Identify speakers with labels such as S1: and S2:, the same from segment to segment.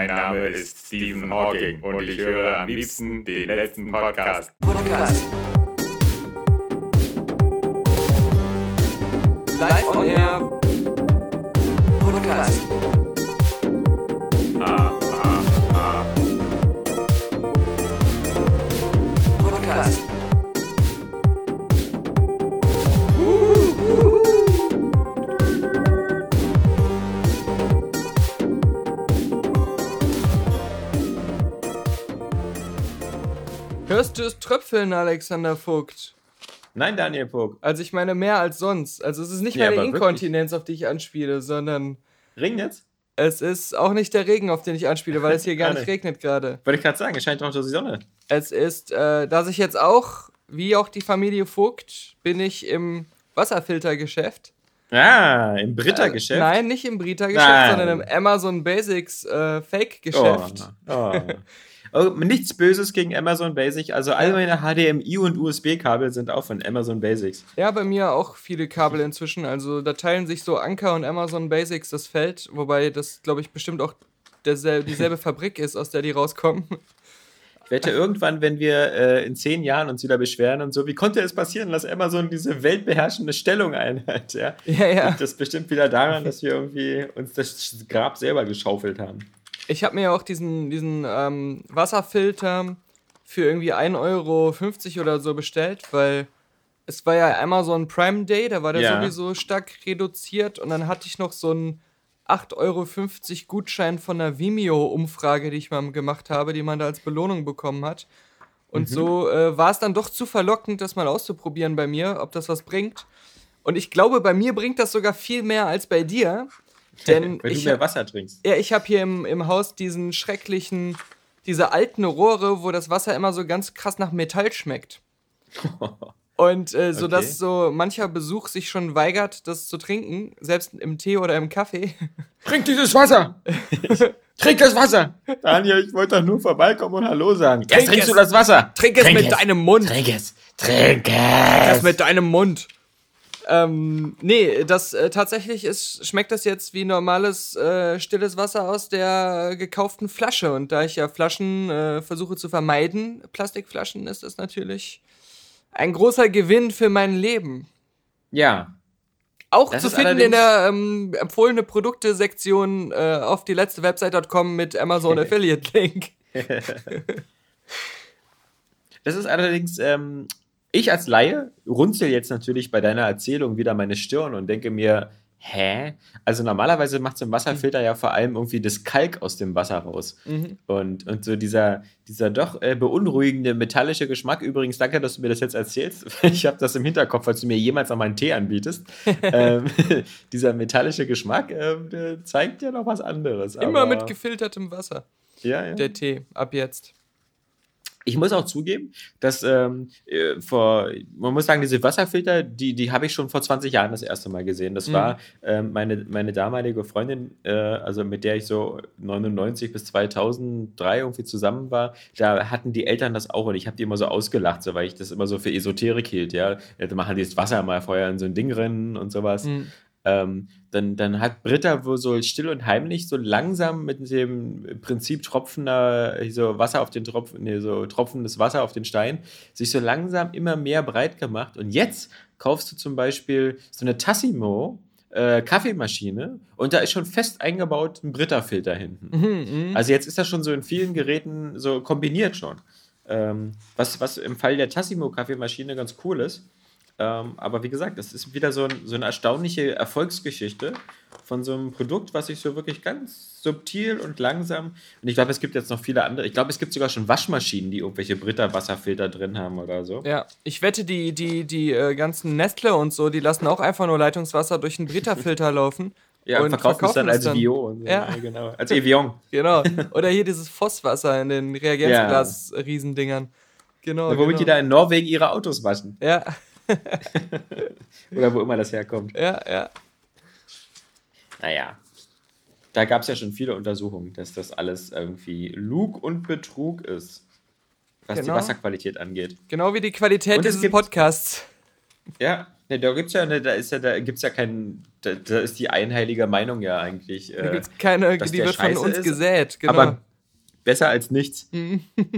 S1: Mein Name ist Stephen Hawking und ich höre am liebsten den letzten Podcast. Podcast. Live on Air.
S2: Tröpfeln, Alexander Vogt?
S3: Nein, Daniel Vogt.
S2: Also ich meine mehr als sonst. Also es ist nicht
S3: Ja,
S2: meine Inkontinenz, auf die ich anspiele, sondern
S3: Regnet's?
S2: es ist auch nicht der Regen, auf den ich anspiele, weil es hier gar nicht
S3: nee.
S2: regnet gerade.
S3: Wollte ich gerade sagen, es scheint doch die Sonne.
S2: Es ist, äh, dass ich jetzt auch, wie auch die Familie Vogt, bin ich im Wasserfiltergeschäft.
S3: Ah, im Britta-Geschäft.
S2: Äh, nein, nicht im Brita-Geschäft,
S3: Nein.
S2: sondern im Amazon Basics äh, Fake-Geschäft.
S3: Oh, oh. Oh, nichts Böses gegen Amazon Basics. Also all meine HDMI und USB-Kabel sind auch von Amazon Basics.
S2: Ja, bei mir auch viele Kabel inzwischen. Also da teilen sich so Anker und Amazon Basics das Feld, wobei das, glaube ich, bestimmt auch dersel dieselbe Fabrik ist, aus der die rauskommen.
S3: Ich wette, irgendwann, wenn wir äh, in zehn Jahren uns wieder beschweren und so, wie konnte es passieren, dass Amazon diese weltbeherrschende Stellung einhat? Ja?
S2: Ja, ja.
S3: Das bestimmt wieder daran, dass wir irgendwie uns das Grab selber geschaufelt haben.
S2: Ich habe mir ja auch diesen, diesen ähm, Wasserfilter für irgendwie 1,50 Euro oder so bestellt, weil es war ja Amazon Prime Day, da war der
S3: Ja.
S2: sowieso stark reduziert und dann hatte ich noch so einen 8,50 Euro Gutschein von einer Vimeo-Umfrage, die ich mal gemacht habe, die man da als Belohnung bekommen hat. Und so äh, war es dann doch zu verlockend, das mal auszuprobieren bei mir, ob das was bringt. Und ich glaube, bei mir bringt das sogar viel mehr als bei dir. Denn
S3: Weil du
S2: ich,
S3: mehr Wasser trinkst.
S2: ja, ich habe hier im, im Haus diesen schrecklichen, diese alten Rohre, wo das Wasser immer so ganz krass nach Metall schmeckt. Und äh, so
S3: Okay.
S2: dass so mancher Besuch sich schon weigert, das zu trinken, selbst im Tee oder im Kaffee.
S3: Trink dieses Wasser! Trink das Wasser! Daniel, ich wollte doch nur vorbeikommen und Hallo sagen. Jetzt
S2: Trink
S3: trinkst
S2: es.
S3: du das Wasser!
S2: Trink es mit deinem Mund.
S3: Trink es! Trink
S2: Das
S3: es!
S2: mit deinem Mund. Ähm, nee, das äh, tatsächlich ist, schmeckt das jetzt wie normales äh, stilles Wasser aus der gekauften Flasche. Und da ich ja Flaschen äh, versuche zu vermeiden, Plastikflaschen, ist das natürlich ein großer Gewinn für mein Leben.
S3: Ja.
S2: Auch
S3: Das
S2: zu finden in der ähm, empfohlene Produkte-Sektion äh, auf die letzte Website.com mit Amazon Affiliate Link.
S3: Das ist allerdings, ähm, ich als Laie runzel jetzt natürlich bei deiner Erzählung wieder meine Stirn und denke mir, hä? Also normalerweise macht so ein Wasserfilter ja vor allem irgendwie das Kalk aus dem Wasser raus.
S2: Mhm.
S3: Und, und so dieser, dieser doch äh, beunruhigende metallische Geschmack, übrigens danke, dass du mir das jetzt erzählst. Ich habe das im Hinterkopf, falls du mir jemals noch mal einen Tee anbietest. ähm, dieser metallische Geschmack der zeigt ja noch was anderes.
S2: Immer mit gefiltertem Wasser.
S3: ja, ja.
S2: Der Tee, ab jetzt.
S3: Ich muss auch zugeben, dass ähm, äh, vor, man muss sagen, diese Wasserfilter, die, die habe ich schon vor 20 Jahren das erste Mal gesehen. Das
S2: Mhm.
S3: war ähm, meine, meine damalige Freundin, äh, also mit der ich so 99 bis 2003 irgendwie zusammen war. Da hatten die Eltern das auch und ich habe die immer so ausgelacht, so, weil ich das immer so für Esoterik hielt. Ja, da machen die das Wasser mal vorher in so ein Ding rennen und sowas.
S2: Mhm.
S3: Ähm, dann, dann hat Britta wohl so still und heimlich so langsam mit dem Prinzip tropfender, so Wasser auf den Tropfen, nee, so tropfendes Wasser auf den Stein, sich so langsam immer mehr breit gemacht. Und jetzt kaufst du zum Beispiel so eine Tassimo äh, Kaffeemaschine und da ist schon fest eingebaut ein Britta-Filter hinten.
S2: Mhm, mhm.
S3: Also jetzt ist das schon so in vielen Geräten so kombiniert schon. Ähm, was, was im Fall der Tassimo-Kaffeemaschine ganz cool ist. Ähm, aber wie gesagt, das ist wieder so, ein, so eine erstaunliche Erfolgsgeschichte von so einem Produkt, was sich so wirklich ganz subtil und langsam. Und ich glaube, es gibt jetzt noch viele andere. Ich glaube, es gibt sogar schon Waschmaschinen, die irgendwelche Britta-Wasserfilter drin haben oder so.
S2: Ja, ich wette, die, die, die äh, ganzen Nestle und so, die lassen auch einfach nur Leitungswasser durch einen Brita-Filter laufen.
S3: Ja, und verkaufen es dann als
S2: es
S3: Vio. Und so.
S2: Ja.
S3: genau. Als Evian.
S2: Genau. Oder hier dieses Fosswasser in den Reagenzglas-Riesendingern. Genau.
S3: Womit
S2: genau.
S3: die da in Norwegen ihre Autos waschen.
S2: Ja,
S3: Oder wo immer das herkommt.
S2: ja, ja.
S3: Naja, da gab es ja schon viele Untersuchungen, dass das alles irgendwie Lug und Betrug ist, was
S2: Genau.
S3: die Wasserqualität angeht.
S2: Genau wie die Qualität
S3: Und es
S2: dieses
S3: gibt-
S2: Podcasts.
S3: Ja, ne, da gibt's ja, ne, da ist ja, da gibt's ja kein, da, da ist die einheilige Meinung ja eigentlich. Äh,
S2: Da gibt's keine, die wird von uns
S3: ist,
S2: gesät, genau.
S3: Aber besser als nichts.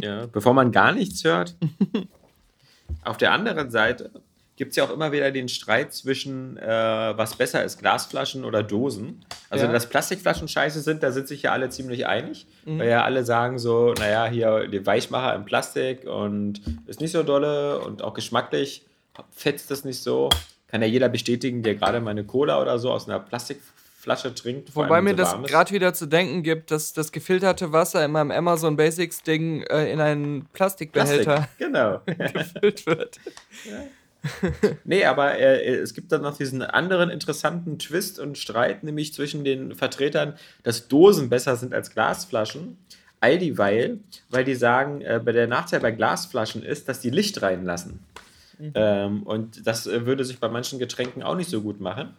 S3: ja, bevor man gar nichts hört. Auf der anderen Seite gibt es ja auch immer wieder den Streit zwischen, äh, was besser ist, Glasflaschen oder Dosen. Also,
S2: Ja.
S3: dass Plastikflaschen scheiße sind, da sind sich ja alle ziemlich einig. Weil ja alle sagen so, naja, hier die Weichmacher im Plastik und ist nicht so dolle und auch geschmacklich fetzt das nicht so. Kann ja jeder bestätigen, der gerade mal eine Cola oder so aus einer Plastikflasche trinkt.
S2: Wobei mir
S3: sie
S2: das gerade wieder zu denken gibt, dass das gefilterte Wasser in meinem Amazon Basics Ding äh, in einen Plastikbehälter
S3: Plastik, genau.
S2: gefüllt wird.
S3: Nee, aber äh, es gibt dann noch diesen anderen interessanten Twist und Streit, nämlich zwischen den Vertretern, dass Dosen besser sind als Glasflaschen. All dieweil, weil die sagen, äh, bei der Nachteil bei Glasflaschen ist, dass die Licht reinlassen. Ähm, und das äh, würde sich bei manchen Getränken auch nicht so gut machen.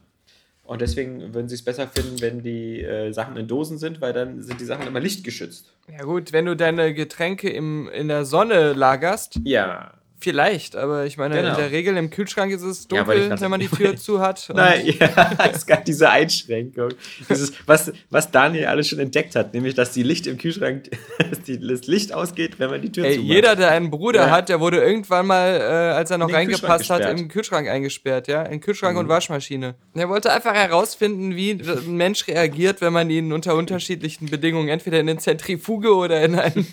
S3: Und deswegen würden sie es besser finden, wenn die äh, Sachen in Dosen sind, weil dann sind die Sachen immer lichtgeschützt.
S2: Ja gut, wenn du deine Getränke im, in der Sonne lagerst,
S3: Ja.
S2: Vielleicht, aber ich meine,
S3: Genau.
S2: in der Regel im Kühlschrank ist es
S3: Ja,
S2: dunkel,
S3: grad-
S2: wenn man die Tür zu hat.
S3: Nein, ja, es gab diese Einschränkung. Dieses, was, was Daniel alles schon entdeckt hat, nämlich, dass die Licht im Kühlschrank, die, das Licht ausgeht, wenn man die Tür
S2: Ey,
S3: zumacht.
S2: jeder, der einen Bruder
S3: Ja.
S2: hat, der wurde irgendwann mal, äh, als er noch reingepasst hat, im Kühlschrank eingesperrt, ja? In Kühlschrank
S3: Mhm.
S2: und Waschmaschine. Er wollte einfach herausfinden, wie ein Mensch reagiert, wenn man ihn unter unterschiedlichen Bedingungen entweder in eine Zentrifuge oder in einen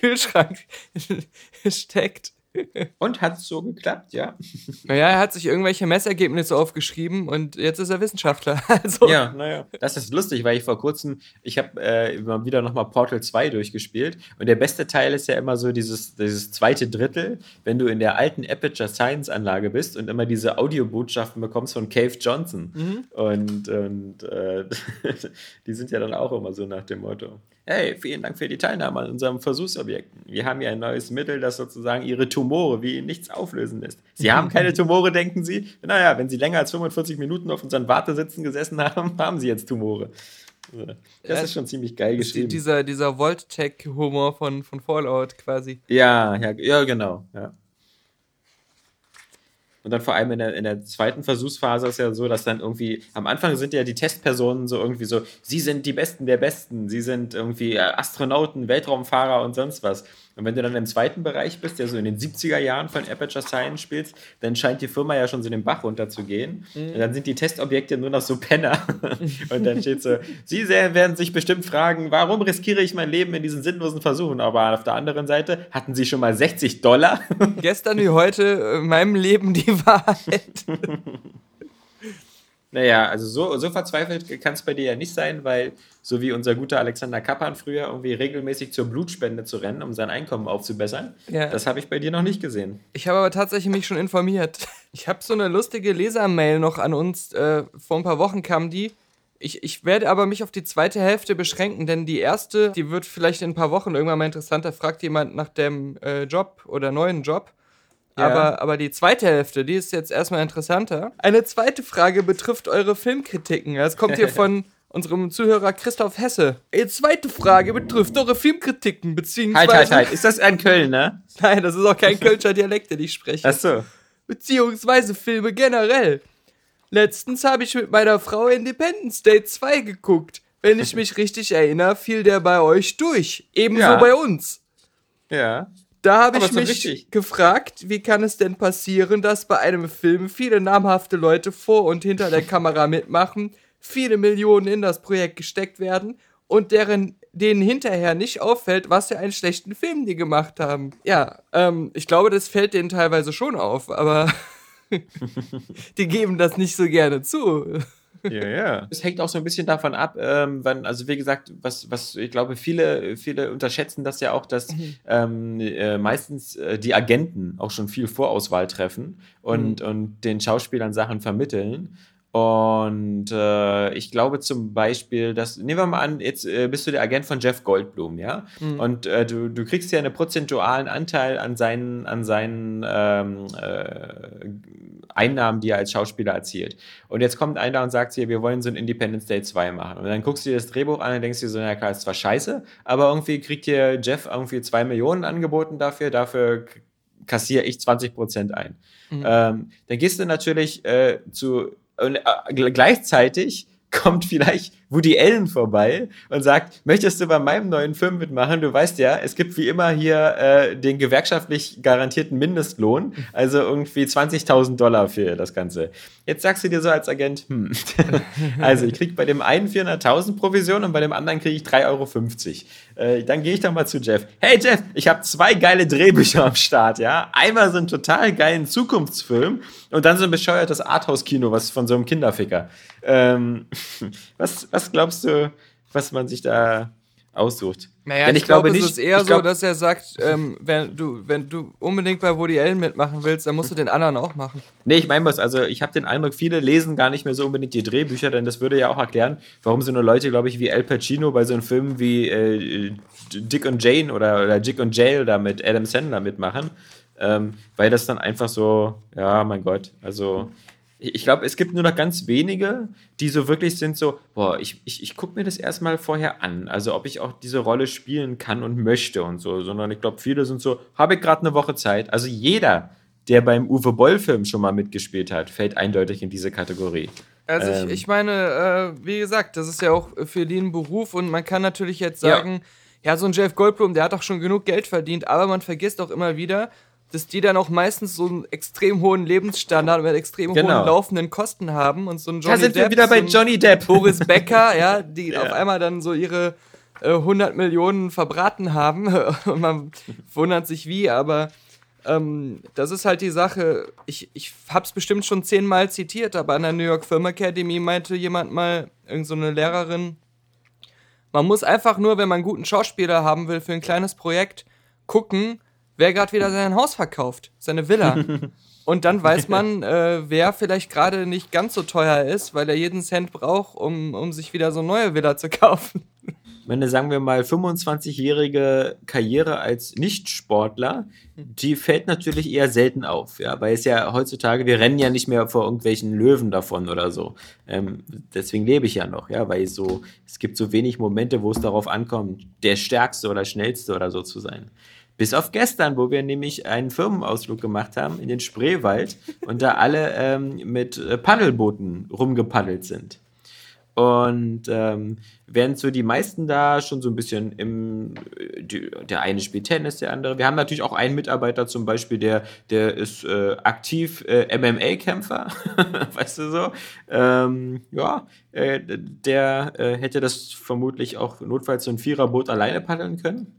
S2: Kühlschrank steckt.
S3: Und hat es so geklappt, ja?
S2: Naja, er hat sich irgendwelche Messergebnisse aufgeschrieben und jetzt ist er Wissenschaftler. Also,
S3: Ja, naja. Das ist lustig, weil ich vor kurzem, ich habe äh, immer wieder nochmal Portal 2 durchgespielt und der beste Teil ist ja immer so dieses, dieses zweite Drittel, wenn du in der alten Aperture Science Anlage bist und immer diese Audiobotschaften bekommst von Cave Johnson. Und, und äh, die sind ja dann auch immer so nach dem Motto. Hey, vielen Dank für die Teilnahme an unserem Versuchsobjekten. Wir haben hier ein neues Mittel, das sozusagen Ihre Tumore wie nichts auflösen lässt. Sie haben keine Tumore, denken Sie? Naja, wenn Sie länger als 45 Minuten auf unseren Wartesitzen gesessen haben, haben Sie jetzt Tumore. Das
S2: Ja,
S3: ist schon ziemlich geil geschrieben.
S2: dieser, dieser Volt-Tech-Humor von, von Fallout quasi.
S3: Ja, ja, ja, genau. Ja. Und dann vor allem in der, in der zweiten Versuchsphase ist ja so, dass dann irgendwie, am Anfang sind ja die Testpersonen so irgendwie so, sie sind die Besten der Besten, sie sind irgendwie äh, Astronauten, Weltraumfahrer und sonst was. Und wenn du dann im zweiten Bereich bist, der so in den 70er Jahren von Aperture Science spielst, dann scheint die Firma ja schon so den Bach runterzugehen. Und dann sind die Testobjekte nur noch so Penner. und dann steht so, sie werden sich bestimmt fragen, warum riskiere ich mein Leben in diesen sinnlosen Versuchen? Aber auf der anderen Seite hatten sie schon mal 60 Dollar.
S2: Gestern wie heute in meinem Leben die Wahrheit.
S3: Naja, also so, so verzweifelt kann es bei dir ja nicht sein, weil so wie unser guter Alexander Kappan früher irgendwie regelmäßig zur Blutspende zu rennen, um sein Einkommen aufzubessern,
S2: Ja.
S3: das habe ich bei dir noch nicht gesehen.
S2: Ich habe aber tatsächlich mich schon informiert. Ich habe so eine lustige Lesermail noch an uns. Äh, vor ein paar Wochen kam die. Ich, ich werde aber mich auf die zweite Hälfte beschränken, denn die erste, die wird vielleicht in ein paar Wochen irgendwann mal interessanter. Fragt jemand nach dem äh, Job oder neuen Job.
S3: Ja.
S2: Aber, aber die zweite Hälfte, die ist jetzt erstmal interessanter. Eine zweite Frage betrifft eure Filmkritiken. Das kommt hier von unserem Zuhörer Christoph Hesse. Die zweite Frage betrifft eure Filmkritiken, beziehungsweise...
S3: Halt, halt, halt. Ist das ein Kölner?
S2: Nein, das ist auch kein Kölscher Dialekt, den ich spreche
S3: Achso.
S2: beziehungsweise Filme generell. Letztens habe ich mit meiner Frau Independence Day 2 geguckt. Wenn ich mich richtig erinnere, fiel der bei euch durch. Ebenso
S3: Ja.
S2: bei uns.
S3: Ja.
S2: Da habe ich mich
S3: richtig.
S2: gefragt, wie kann es denn passieren, dass bei einem Film viele namhafte Leute vor und hinter der Kamera mitmachen, viele Millionen in das Projekt gesteckt werden und deren denen hinterher nicht auffällt, was für einen schlechten Film die gemacht haben. Ja, ähm, ich glaube, das fällt denen teilweise schon auf, aber die geben das nicht so gerne zu.
S3: Ja, ja. Es hängt auch so ein bisschen davon ab, ähm, wann, also wie gesagt, was, was ich glaube, viele, viele unterschätzen das ja auch, dass ähm, äh, meistens äh, die Agenten auch schon viel Vorauswahl treffen und, und den Schauspielern Sachen vermitteln. Und äh, ich glaube zum Beispiel, dass, nehmen wir mal an, jetzt äh, bist du der Agent von Jeff Goldblum, ja? Und äh, du, du kriegst ja einen prozentualen Anteil an seinen, an seinen ähm, äh, Einnahmen, die er als Schauspieler erzielt. Und jetzt kommt einer und sagt dir, wir wollen so ein Independence Day 2 machen. Und dann guckst du dir das Drehbuch an und denkst dir so, na klar, ist zwar scheiße, aber irgendwie kriegt dir Jeff irgendwie zwei Millionen angeboten dafür, dafür kassiere ich 20% ein. Mhm. Ähm, dann gehst du natürlich äh, zu, äh, gleichzeitig kommt vielleicht Woody Allen vorbei und sagt, möchtest du bei meinem neuen Film mitmachen? Du weißt ja, es gibt wie immer hier äh, den gewerkschaftlich garantierten Mindestlohn, also irgendwie 20.000 Dollar für das Ganze. Jetzt sagst du dir so als Agent, hm, also ich krieg bei dem einen 400.000 Provision und bei dem anderen kriege ich 3,50 Euro. Äh, dann gehe ich doch mal zu Jeff. Hey Jeff, ich habe zwei geile Drehbücher am Start, ja. Einmal so einen total geilen Zukunftsfilm und dann so ein bescheuertes Arthouse-Kino, was von so einem Kinderficker. Ähm, was, was glaubst du, was man sich da aussucht?
S2: Naja, Denn ich, ich glaube, glaube nicht, es ist eher glaub, so, dass er sagt, ähm, wenn, du, wenn du unbedingt bei Woody Allen mitmachen willst, dann musst du den anderen auch machen.
S3: Nee, ich meine was, also ich habe den Eindruck, viele lesen gar nicht mehr so unbedingt die Drehbücher, denn das würde ja auch erklären, warum so eine Leute, glaube ich, wie Al Pacino bei so einem Film wie äh, Dick und Jane oder, oder Dick und Jail da mit Adam Sandler mitmachen. Ähm, weil das dann einfach so, ja, mein Gott, also ich glaube, es gibt nur noch ganz wenige, die so wirklich sind so, boah, ich, ich, ich gucke mir das erstmal vorher an, also ob ich auch diese Rolle spielen kann und möchte und so, sondern ich glaube, viele sind so, habe ich gerade eine Woche Zeit. Also jeder, der beim Uwe Boll-Film schon mal mitgespielt hat, fällt eindeutig in diese Kategorie.
S2: Also ähm, ich, ich, meine, äh, wie gesagt, das ist ja auch für den Beruf und man kann natürlich jetzt sagen, ja. ja, so ein Jeff Goldblum, der hat doch schon genug Geld verdient, aber man vergisst auch immer wieder, dass die dann auch meistens so einen extrem hohen Lebensstandard mit extrem genau. hohen laufenden Kosten haben und so ein
S3: Johnny da sind Depp, wir wieder bei Johnny Depp.
S2: Boris Becker, ja, die ja. auf einmal dann so ihre äh, 100 Millionen verbraten haben und man wundert sich wie, aber ähm, das ist halt die Sache. Ich, ich hab's bestimmt schon zehnmal zitiert, aber an der New York Film Academy meinte jemand mal, irgendeine so Lehrerin, man muss einfach nur, wenn man einen guten Schauspieler haben will für ein kleines Projekt, gucken, wer gerade wieder sein Haus verkauft, seine Villa. Und dann weiß man, äh, wer vielleicht gerade nicht ganz so teuer ist, weil er jeden Cent braucht, um, um sich wieder so eine neue Villa zu kaufen.
S3: Meine, sagen wir mal, 25-jährige Karriere als Nichtsportler, die fällt natürlich eher selten auf, ja, weil es ja heutzutage, wir rennen ja nicht mehr vor irgendwelchen Löwen davon oder so. Ähm, deswegen lebe ich ja noch, ja, weil so, es gibt so wenig Momente, wo es darauf ankommt, der Stärkste oder Schnellste oder so zu sein. Bis auf gestern, wo wir nämlich einen Firmenausflug gemacht haben in den Spreewald und da alle ähm, mit äh, Paddelbooten rumgepaddelt sind. Und ähm, während so die meisten da schon so ein bisschen im, die, der eine spielt Tennis, der andere. Wir haben natürlich auch einen Mitarbeiter zum Beispiel, der, der ist äh, aktiv äh, MMA-Kämpfer, weißt du so. Ähm, ja, äh, der äh, hätte das vermutlich auch notfalls so ein Viererboot alleine paddeln können.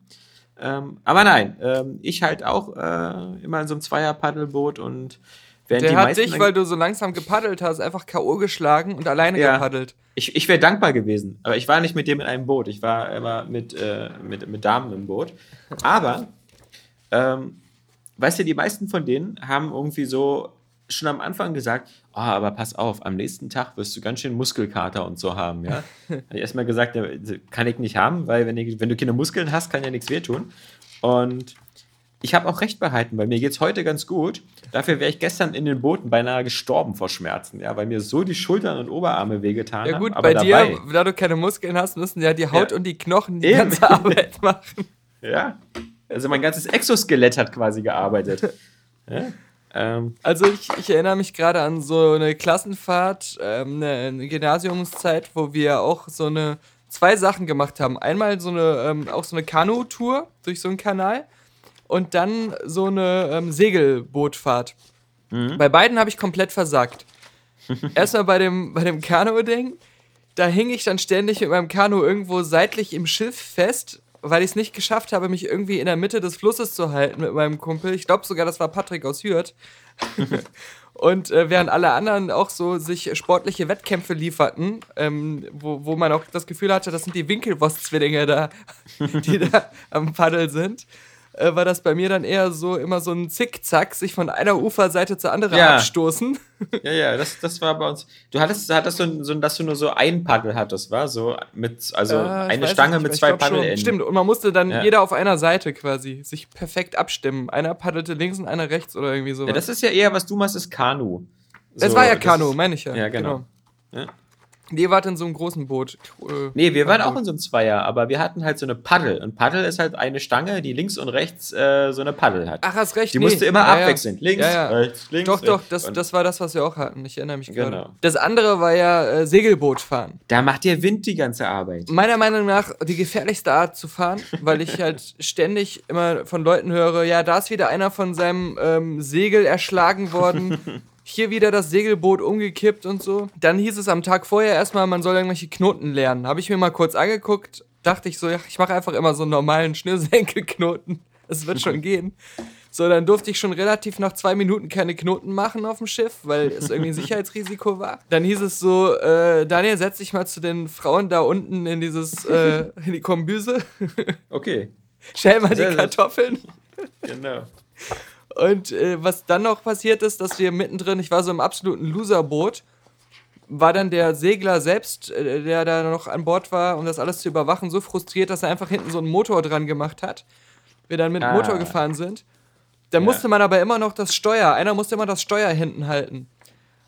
S3: Ähm, aber nein, ähm, ich halt auch äh, immer in so einem Zweier-Paddelboot und
S2: während Der die hat dich, weil du so langsam gepaddelt hast, einfach K.O. geschlagen und alleine ja, gepaddelt.
S3: Ich, ich wäre dankbar gewesen, aber ich war nicht mit dem in einem Boot. Ich war immer mit, äh, mit, mit Damen im Boot. Aber, ähm, weißt du, die meisten von denen haben irgendwie so schon am Anfang gesagt, oh, aber pass auf, am nächsten Tag wirst du ganz schön Muskelkater und so haben, ja. habe ich erstmal gesagt, ja, kann ich nicht haben, weil wenn, ich, wenn du keine Muskeln hast, kann ja nichts wehtun. Und ich habe auch recht behalten, weil mir geht es heute ganz gut. Dafür wäre ich gestern in den Booten beinahe gestorben vor Schmerzen, ja, weil mir so die Schultern und Oberarme wehgetan haben. Ja gut,
S2: haben, bei dir, dabei, da du keine Muskeln hast, müssen ja die Haut ja. und die Knochen die Eben. ganze Arbeit machen.
S3: Ja, also mein ganzes Exoskelett hat quasi gearbeitet. Ja?
S2: Ähm, also ich, ich, erinnere mich gerade an so eine Klassenfahrt, ähm, eine, eine, Gymnasiumszeit, wo wir auch so eine zwei Sachen gemacht haben. Einmal so eine ähm, auch so eine Kanu-Tour durch so einen Kanal und dann so eine ähm, Segelbootfahrt. Mhm. Bei beiden habe ich komplett versagt. Erstmal bei dem, bei dem Kanu-Ding, da hing ich dann ständig mit meinem Kanu irgendwo seitlich im Schiff fest weil ich es nicht geschafft habe, mich irgendwie in der Mitte des Flusses zu halten mit meinem Kumpel. Ich glaube sogar, das war Patrick aus Hürth. und äh, während alle anderen auch so sich sportliche Wettkämpfe lieferten, ähm, wo, wo man auch das Gefühl hatte, das sind die Winkelwoss-Zwillinge da, die da am Paddel sind, äh, war das bei mir dann eher so immer so ein Zickzack, sich von einer Uferseite zur anderen ja. abstoßen.
S3: Ja, ja, das, das war bei uns. Du hattest, hattest so, so, dass du nur so ein Paddel hattest, war so mit, also äh, eine Stange mit zwei Paddelenden.
S2: Stimmt, und man musste dann ja. jeder auf einer Seite quasi sich perfekt abstimmen. Einer paddelte links und einer rechts oder irgendwie so.
S3: Ja, das ist ja eher, was du machst, ist Kanu.
S2: So, es war ja Kanu, meine ich ja.
S3: Ja, genau. genau. Ja.
S2: Nee, wart in so einem großen Boot.
S3: Äh, nee, wir waren auch in so einem Zweier, aber wir hatten halt so eine Paddel. Und Paddel ist halt eine Stange, die links und rechts äh, so eine Paddel hat.
S2: Ach, hast recht.
S3: Die nee. musste immer ja, abwechseln. Links,
S2: ja, ja.
S3: rechts, links.
S2: Doch, doch, das, das war das, was wir auch hatten. Ich erinnere mich genau. gerade. Das andere war ja äh, Segelboot fahren.
S3: Da macht der Wind die ganze Arbeit.
S2: Meiner Meinung nach die gefährlichste Art zu fahren, weil ich halt ständig immer von Leuten höre, ja, da ist wieder einer von seinem ähm, Segel erschlagen worden. hier wieder das Segelboot umgekippt und so. Dann hieß es am Tag vorher erstmal, man soll irgendwelche Knoten lernen. Habe ich mir mal kurz angeguckt, dachte ich so, ja, ich mache einfach immer so einen normalen Schnürsenkelknoten. Es wird schon gehen. So, dann durfte ich schon relativ nach zwei Minuten keine Knoten machen auf dem Schiff, weil es irgendwie ein Sicherheitsrisiko war. Dann hieß es so, äh, Daniel, setz dich mal zu den Frauen da unten in dieses, äh, in die Kombüse.
S3: Okay.
S2: Schäl mal die Kartoffeln.
S3: Genau.
S2: Und äh, was dann noch passiert ist, dass wir mittendrin, ich war so im absoluten Loserboot, war dann der Segler selbst, äh, der da noch an Bord war, um das alles zu überwachen, so frustriert, dass er einfach hinten so einen Motor dran gemacht hat. Wir dann mit ah. Motor gefahren sind. Dann ja. musste man aber immer noch das Steuer, einer musste immer das Steuer hinten halten.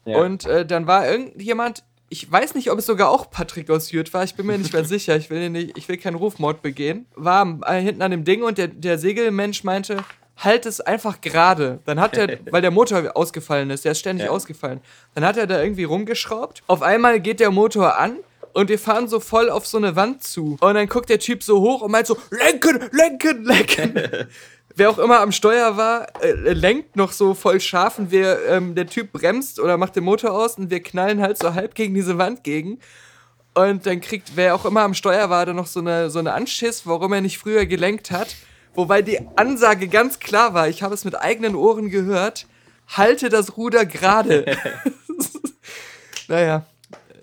S2: Ja. Und äh, dann war irgendjemand, ich weiß nicht, ob es sogar auch Patrick aus Jürt war, ich bin mir nicht mehr sicher, ich will, nicht, ich will keinen Rufmord begehen, war äh, hinten an dem Ding und der, der Segelmensch meinte, halt es einfach gerade. Dann hat er, weil der Motor ausgefallen ist, der ist ständig ja. ausgefallen, dann hat er da irgendwie rumgeschraubt. Auf einmal geht der Motor an und wir fahren so voll auf so eine Wand zu. Und dann guckt der Typ so hoch und meint so, lenken, lenken, lenken. Wer auch immer am Steuer war, äh, lenkt noch so voll scharf und wir, ähm, der Typ bremst oder macht den Motor aus und wir knallen halt so halb gegen diese Wand gegen. Und dann kriegt, wer auch immer am Steuer war, dann noch so eine, so eine Anschiss, warum er nicht früher gelenkt hat. Wobei die Ansage ganz klar war, ich habe es mit eigenen Ohren gehört, halte das Ruder gerade. naja.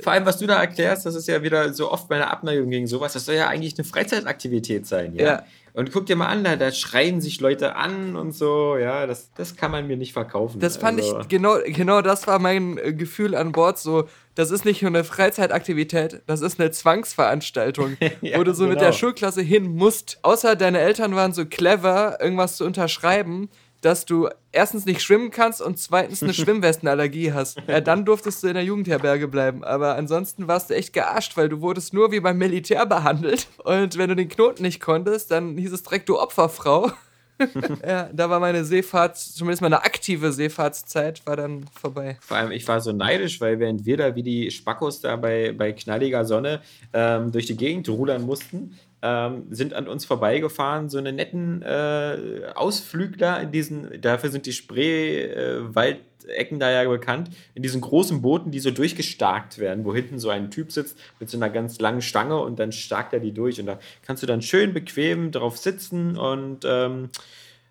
S3: Vor allem, was du da erklärst, das ist ja wieder so oft meine Abneigung gegen sowas. Das soll ja eigentlich eine Freizeitaktivität sein, ja. ja. Und guck dir mal an, da, da, schreien sich Leute an und so, ja, das, das kann man mir nicht verkaufen.
S2: Das fand also. ich, genau, genau das war mein äh, Gefühl an Bord, so, das ist nicht nur eine Freizeitaktivität, das ist eine Zwangsveranstaltung, ja, wo du so genau. mit der genau. Schulklasse hin musst. Außer deine Eltern waren so clever, irgendwas zu unterschreiben, dass du erstens nicht schwimmen kannst und zweitens eine Schwimmwestenallergie hast. Ja, dann durftest du in der Jugendherberge bleiben. Aber ansonsten warst du echt gearscht, weil du wurdest nur wie beim Militär behandelt. Und wenn du den Knoten nicht konntest, dann hieß es direkt, du Opferfrau. ja, da war meine Seefahrt, zumindest meine aktive Seefahrtszeit, war dann vorbei.
S3: Vor allem, ich war so neidisch, weil während wir da wie die Spackos da bei, bei knalliger Sonne ähm, durch die Gegend rudern mussten, ähm, sind an uns vorbeigefahren, so eine netten äh, Ausflügler in diesen, dafür sind die Spreewaldecken äh, da ja bekannt, in diesen großen Booten, die so durchgestarkt werden, wo hinten so ein Typ sitzt mit so einer ganz langen Stange und dann starkt er die durch und da kannst du dann schön bequem drauf sitzen und ähm,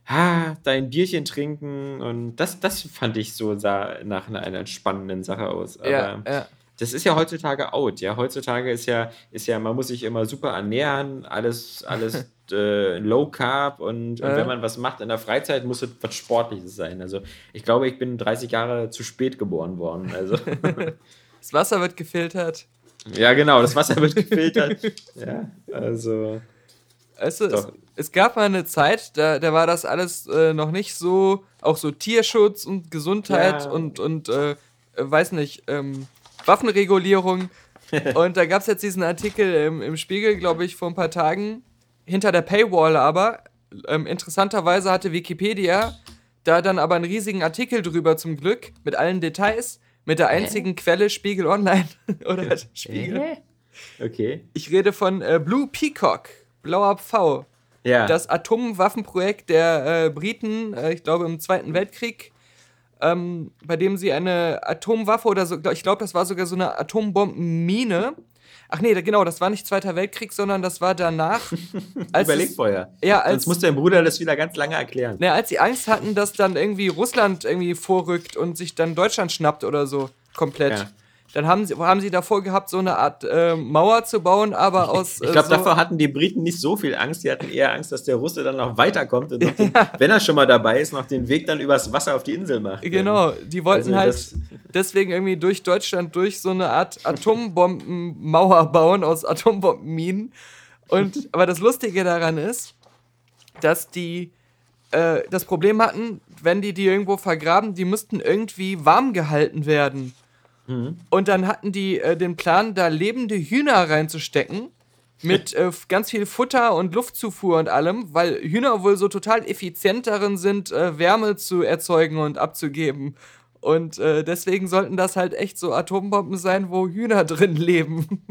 S3: ha, dein Bierchen trinken und das, das fand ich so sah nach einer, einer spannenden Sache aus.
S2: Aber, ja, ja
S3: das ist ja heutzutage out, ja. Heutzutage ist ja, ist ja, man muss sich immer super ernähren, alles, alles äh, low carb und, und wenn man was macht in der Freizeit, muss es was Sportliches sein. Also ich glaube, ich bin 30 Jahre zu spät geboren worden. Also.
S2: das Wasser wird gefiltert.
S3: Ja, genau, das Wasser wird gefiltert. ja, also.
S2: Du, es, es, gab mal eine Zeit, da, da war das alles äh, noch nicht so, auch so Tierschutz und Gesundheit ja. und, und äh, weiß nicht, ähm, Waffenregulierung. Und da gab es jetzt diesen Artikel im, im Spiegel, glaube ich, vor ein paar Tagen. Hinter der Paywall aber. Ähm, interessanterweise hatte Wikipedia da dann aber einen riesigen Artikel drüber zum Glück mit allen Details, mit der einzigen äh? Quelle Spiegel Online oder Spiegel. Äh?
S3: Okay.
S2: Ich rede von äh, Blue Peacock, blauer Pfau.
S3: Ja.
S2: Das Atomwaffenprojekt der äh, Briten, äh, ich glaube im Zweiten Weltkrieg, ähm, bei dem sie eine Atomwaffe oder so, ich glaube, das war sogar so eine Atombombenmine. Ach nee, genau, das war nicht Zweiter Weltkrieg, sondern das war danach.
S3: Als Überleg vorher.
S2: Ja, als,
S3: Sonst muss dein Bruder das wieder ganz lange erklären.
S2: Ne, als sie Angst hatten, dass dann irgendwie Russland irgendwie vorrückt und sich dann Deutschland schnappt oder so, komplett. Ja. Dann haben sie, haben sie davor gehabt, so eine Art äh, Mauer zu bauen, aber aus.
S3: Äh, ich glaube, so davor hatten die Briten nicht so viel Angst. Die hatten eher Angst, dass der Russe dann noch weiterkommt und, ja. den, wenn er schon mal dabei ist, noch den Weg dann übers Wasser auf die Insel macht.
S2: Genau, die wollten also halt deswegen irgendwie durch Deutschland durch so eine Art Atombombenmauer bauen aus Atombombenminen. Und aber das Lustige daran ist, dass die äh, das Problem hatten, wenn die die irgendwo vergraben, die müssten irgendwie warm gehalten werden. Mhm. Und dann hatten die äh, den Plan, da lebende Hühner reinzustecken. Mit äh, ganz viel Futter und Luftzufuhr und allem, weil Hühner wohl so total effizient darin sind, äh, Wärme zu erzeugen und abzugeben. Und äh, deswegen sollten das halt echt so Atombomben sein, wo Hühner drin leben.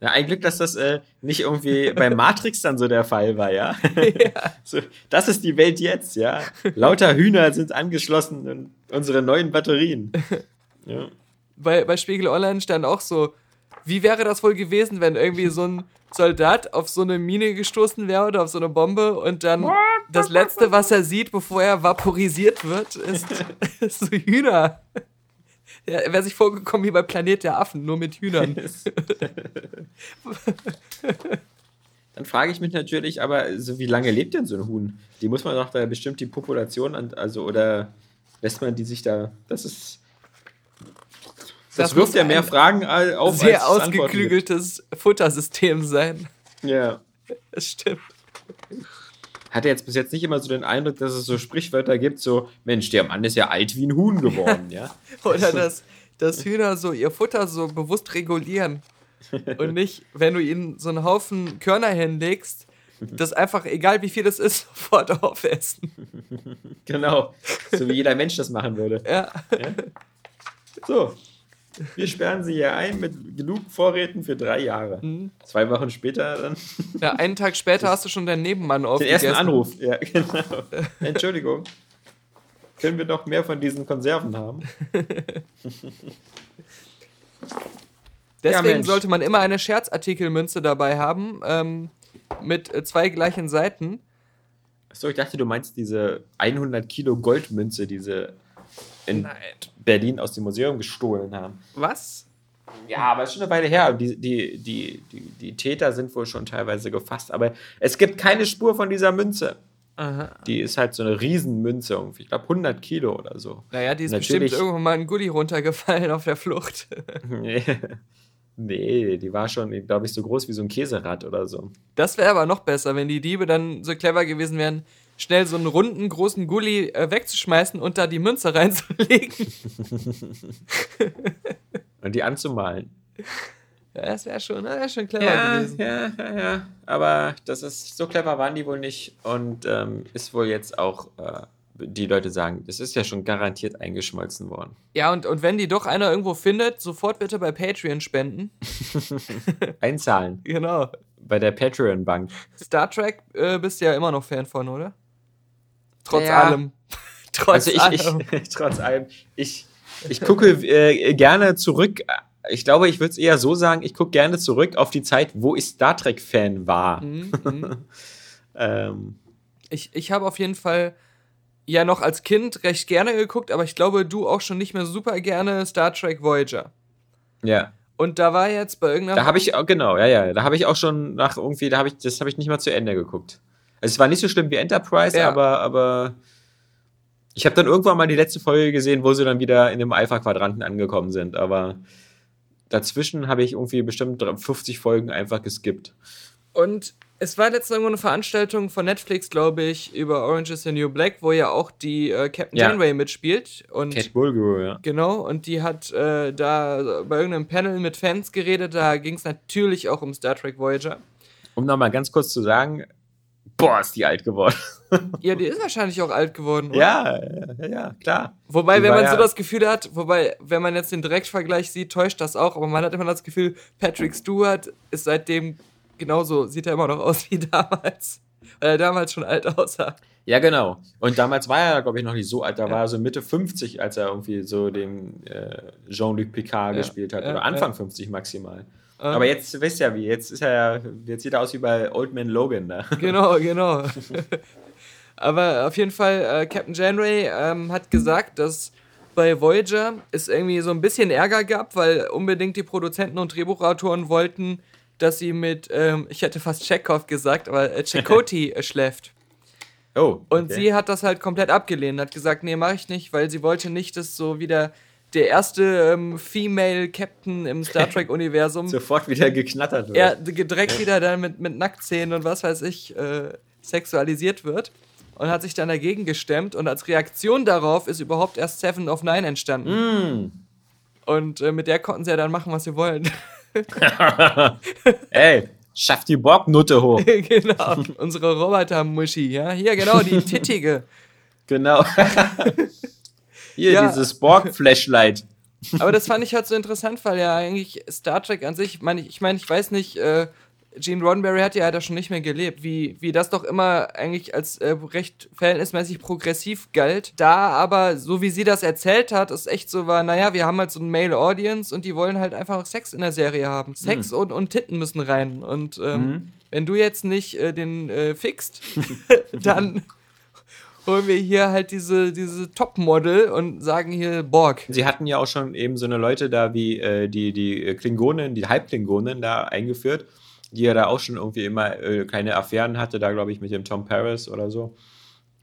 S3: Ja, ein Glück, dass das äh, nicht irgendwie bei Matrix dann so der Fall war, ja. ja. So, das ist die Welt jetzt, ja. Lauter Hühner sind angeschlossen in unsere neuen Batterien.
S2: Ja. Bei, bei Spiegel Online stand auch so, wie wäre das wohl gewesen, wenn irgendwie so ein Soldat auf so eine Mine gestoßen wäre oder auf so eine Bombe und dann das Letzte, was er sieht, bevor er vaporisiert wird, ist, ist so Hühner. Ja, er wäre sich vorgekommen wie bei Planet der Affen, nur mit Hühnern.
S3: Dann frage ich mich natürlich, aber so wie lange lebt denn so ein Huhn? Die muss man doch da bestimmt die Population an, also oder lässt man die sich da. Das ist. Das, das wirft ja mehr Fragen auf.
S2: Sehr als ausgeklügeltes Futtersystem sein.
S3: Ja. Das stimmt hatte jetzt bis jetzt nicht immer so den Eindruck, dass es so Sprichwörter gibt, so, Mensch, der Mann ist ja alt wie ein Huhn geworden, ja.
S2: Oder dass, dass Hühner so ihr Futter so bewusst regulieren. Und nicht, wenn du ihnen so einen Haufen Körner hinlegst, das einfach, egal wie viel das ist, sofort aufessen.
S3: Genau. So wie jeder Mensch das machen würde. Ja. ja? So, wir sperren sie hier ein mit genug Vorräten für drei Jahre. Mhm. Zwei Wochen später dann.
S2: Ja, einen Tag später hast du schon deinen Nebenmann
S3: aufgegessen. Den ersten Anruf, ja, genau. Entschuldigung. Können wir noch mehr von diesen Konserven haben?
S2: Deswegen ja, sollte man immer eine Scherzartikelmünze dabei haben, ähm, mit äh, zwei gleichen Seiten.
S3: Achso, ich dachte, du meinst diese 100 Kilo Goldmünze, diese in Nein. Berlin aus dem Museum gestohlen haben.
S2: Was?
S3: Ja, aber es ist schon eine Weile her. Die, die, die, die, die Täter sind wohl schon teilweise gefasst. Aber es gibt keine Spur von dieser Münze. Aha. Die ist halt so eine Riesenmünze irgendwie. Ich glaube 100 Kilo oder so.
S2: Naja, die ist Natürlich, bestimmt irgendwann mal ein Gully runtergefallen auf der Flucht.
S3: nee. nee, die war schon, glaube ich, so groß wie so ein Käserad oder so.
S2: Das wäre aber noch besser, wenn die Diebe dann so clever gewesen wären, schnell so einen runden, großen Gully äh, wegzuschmeißen und da die Münze reinzulegen.
S3: und die anzumalen.
S2: Ja, das wäre schon, wär schon clever
S3: ja,
S2: gewesen.
S3: Ja, ja, ja. Aber das ist, so clever waren die wohl nicht und ähm, ist wohl jetzt auch, äh, die Leute sagen, das ist ja schon garantiert eingeschmolzen worden.
S2: Ja, und, und wenn die doch einer irgendwo findet, sofort bitte bei Patreon spenden.
S3: Einzahlen.
S2: Genau.
S3: Bei der Patreon-Bank.
S2: Star Trek äh, bist du ja immer noch Fan von, oder? Trotz ja. allem.
S3: trotz also ich, allem. Ich, trotz allem. Ich, ich gucke äh, gerne zurück. Ich glaube, ich würde es eher so sagen, ich gucke gerne zurück auf die Zeit, wo ich Star Trek-Fan war. Mhm, mhm.
S2: ähm. Ich, ich habe auf jeden Fall ja noch als Kind recht gerne geguckt, aber ich glaube, du auch schon nicht mehr super gerne Star Trek Voyager.
S3: Ja.
S2: Und da war jetzt bei irgendeiner.
S3: Da habe ich, genau, ja, ja. Da habe ich auch schon nach irgendwie, da habe ich, das habe ich nicht mal zu Ende geguckt. Also es war nicht so schlimm wie Enterprise, ja. aber, aber ich habe dann irgendwann mal die letzte Folge gesehen, wo sie dann wieder in dem Alpha-Quadranten angekommen sind. Aber dazwischen habe ich irgendwie bestimmt 50 Folgen einfach geskippt.
S2: Und es war letztens irgendwo eine Veranstaltung von Netflix, glaube ich, über Orange is the New Black, wo ja auch die äh, Captain ja. Janeway mitspielt. Und
S3: Cat Bulgaro, ja.
S2: Genau, und die hat äh, da bei irgendeinem Panel mit Fans geredet. Da ging es natürlich auch um Star Trek Voyager.
S3: Um nochmal ganz kurz zu sagen, boah, ist die alt geworden.
S2: ja, die ist wahrscheinlich auch alt geworden,
S3: oder? Ja, ja, ja klar.
S2: Wobei, die wenn man ja so das Gefühl hat, wobei, wenn man jetzt den Direktvergleich sieht, täuscht das auch, aber man hat immer das Gefühl, Patrick Stewart ist seitdem genauso, sieht er immer noch aus wie damals. Weil er damals schon alt aussah.
S3: Ja, genau. Und damals war er, glaube ich, noch nicht so alt. Da ja. war er so Mitte 50, als er irgendwie so den äh, Jean-Luc Picard ja. gespielt hat. Oder Anfang 50 maximal. Ähm, Aber jetzt wisst ihr ja wie, jetzt ist er ja, jetzt sieht er aus wie bei Old Man Logan da.
S2: Genau, genau. Aber auf jeden Fall, äh, Captain Janeway ähm, hat gesagt, dass bei Voyager es irgendwie so ein bisschen Ärger gab, weil unbedingt die Produzenten und Drehbuchautoren wollten, dass sie mit, ähm, ich hätte fast Chekhov gesagt, aber äh, Chakoti äh, schläft. Oh. Okay. Und sie hat das halt komplett abgelehnt, hat gesagt, nee, mach ich nicht, weil sie wollte nicht, dass so wieder der erste ähm, Female Captain im Star Trek-Universum.
S3: Sofort wieder geknattert
S2: wird. Ja, direkt wieder dann mit, mit Nacktszenen und was weiß ich äh, sexualisiert wird. Und hat sich dann dagegen gestemmt. Und als Reaktion darauf ist überhaupt erst Seven of Nine entstanden.
S3: Mm.
S2: Und äh, mit der konnten sie ja dann machen, was sie wollen.
S3: Ey, schaff die Borgnutte hoch.
S2: genau, unsere Roboter-Muschi, ja. Hier, genau, die tittige.
S3: Genau. Hier, ja. dieses Borg-Flashlight.
S2: Aber das fand ich halt so interessant, weil ja eigentlich Star Trek an sich, mein, ich meine, ich weiß nicht, äh, Gene Roddenberry hat ja da schon nicht mehr gelebt, wie, wie das doch immer eigentlich als äh, recht verhältnismäßig progressiv galt. Da aber, so wie sie das erzählt hat, es echt so war, naja, wir haben halt so ein Male Audience und die wollen halt einfach Sex in der Serie haben. Sex mhm. und, und Titten müssen rein. Und ähm, mhm. wenn du jetzt nicht äh, den äh, fixt, dann holen wir hier halt diese, diese Topmodel und sagen hier Borg.
S3: Sie hatten ja auch schon eben so eine Leute da wie äh, die, die Klingonen, die Halbklingonen da eingeführt die ja da auch schon irgendwie immer äh, kleine Affären hatte, da glaube ich mit dem Tom Paris oder so.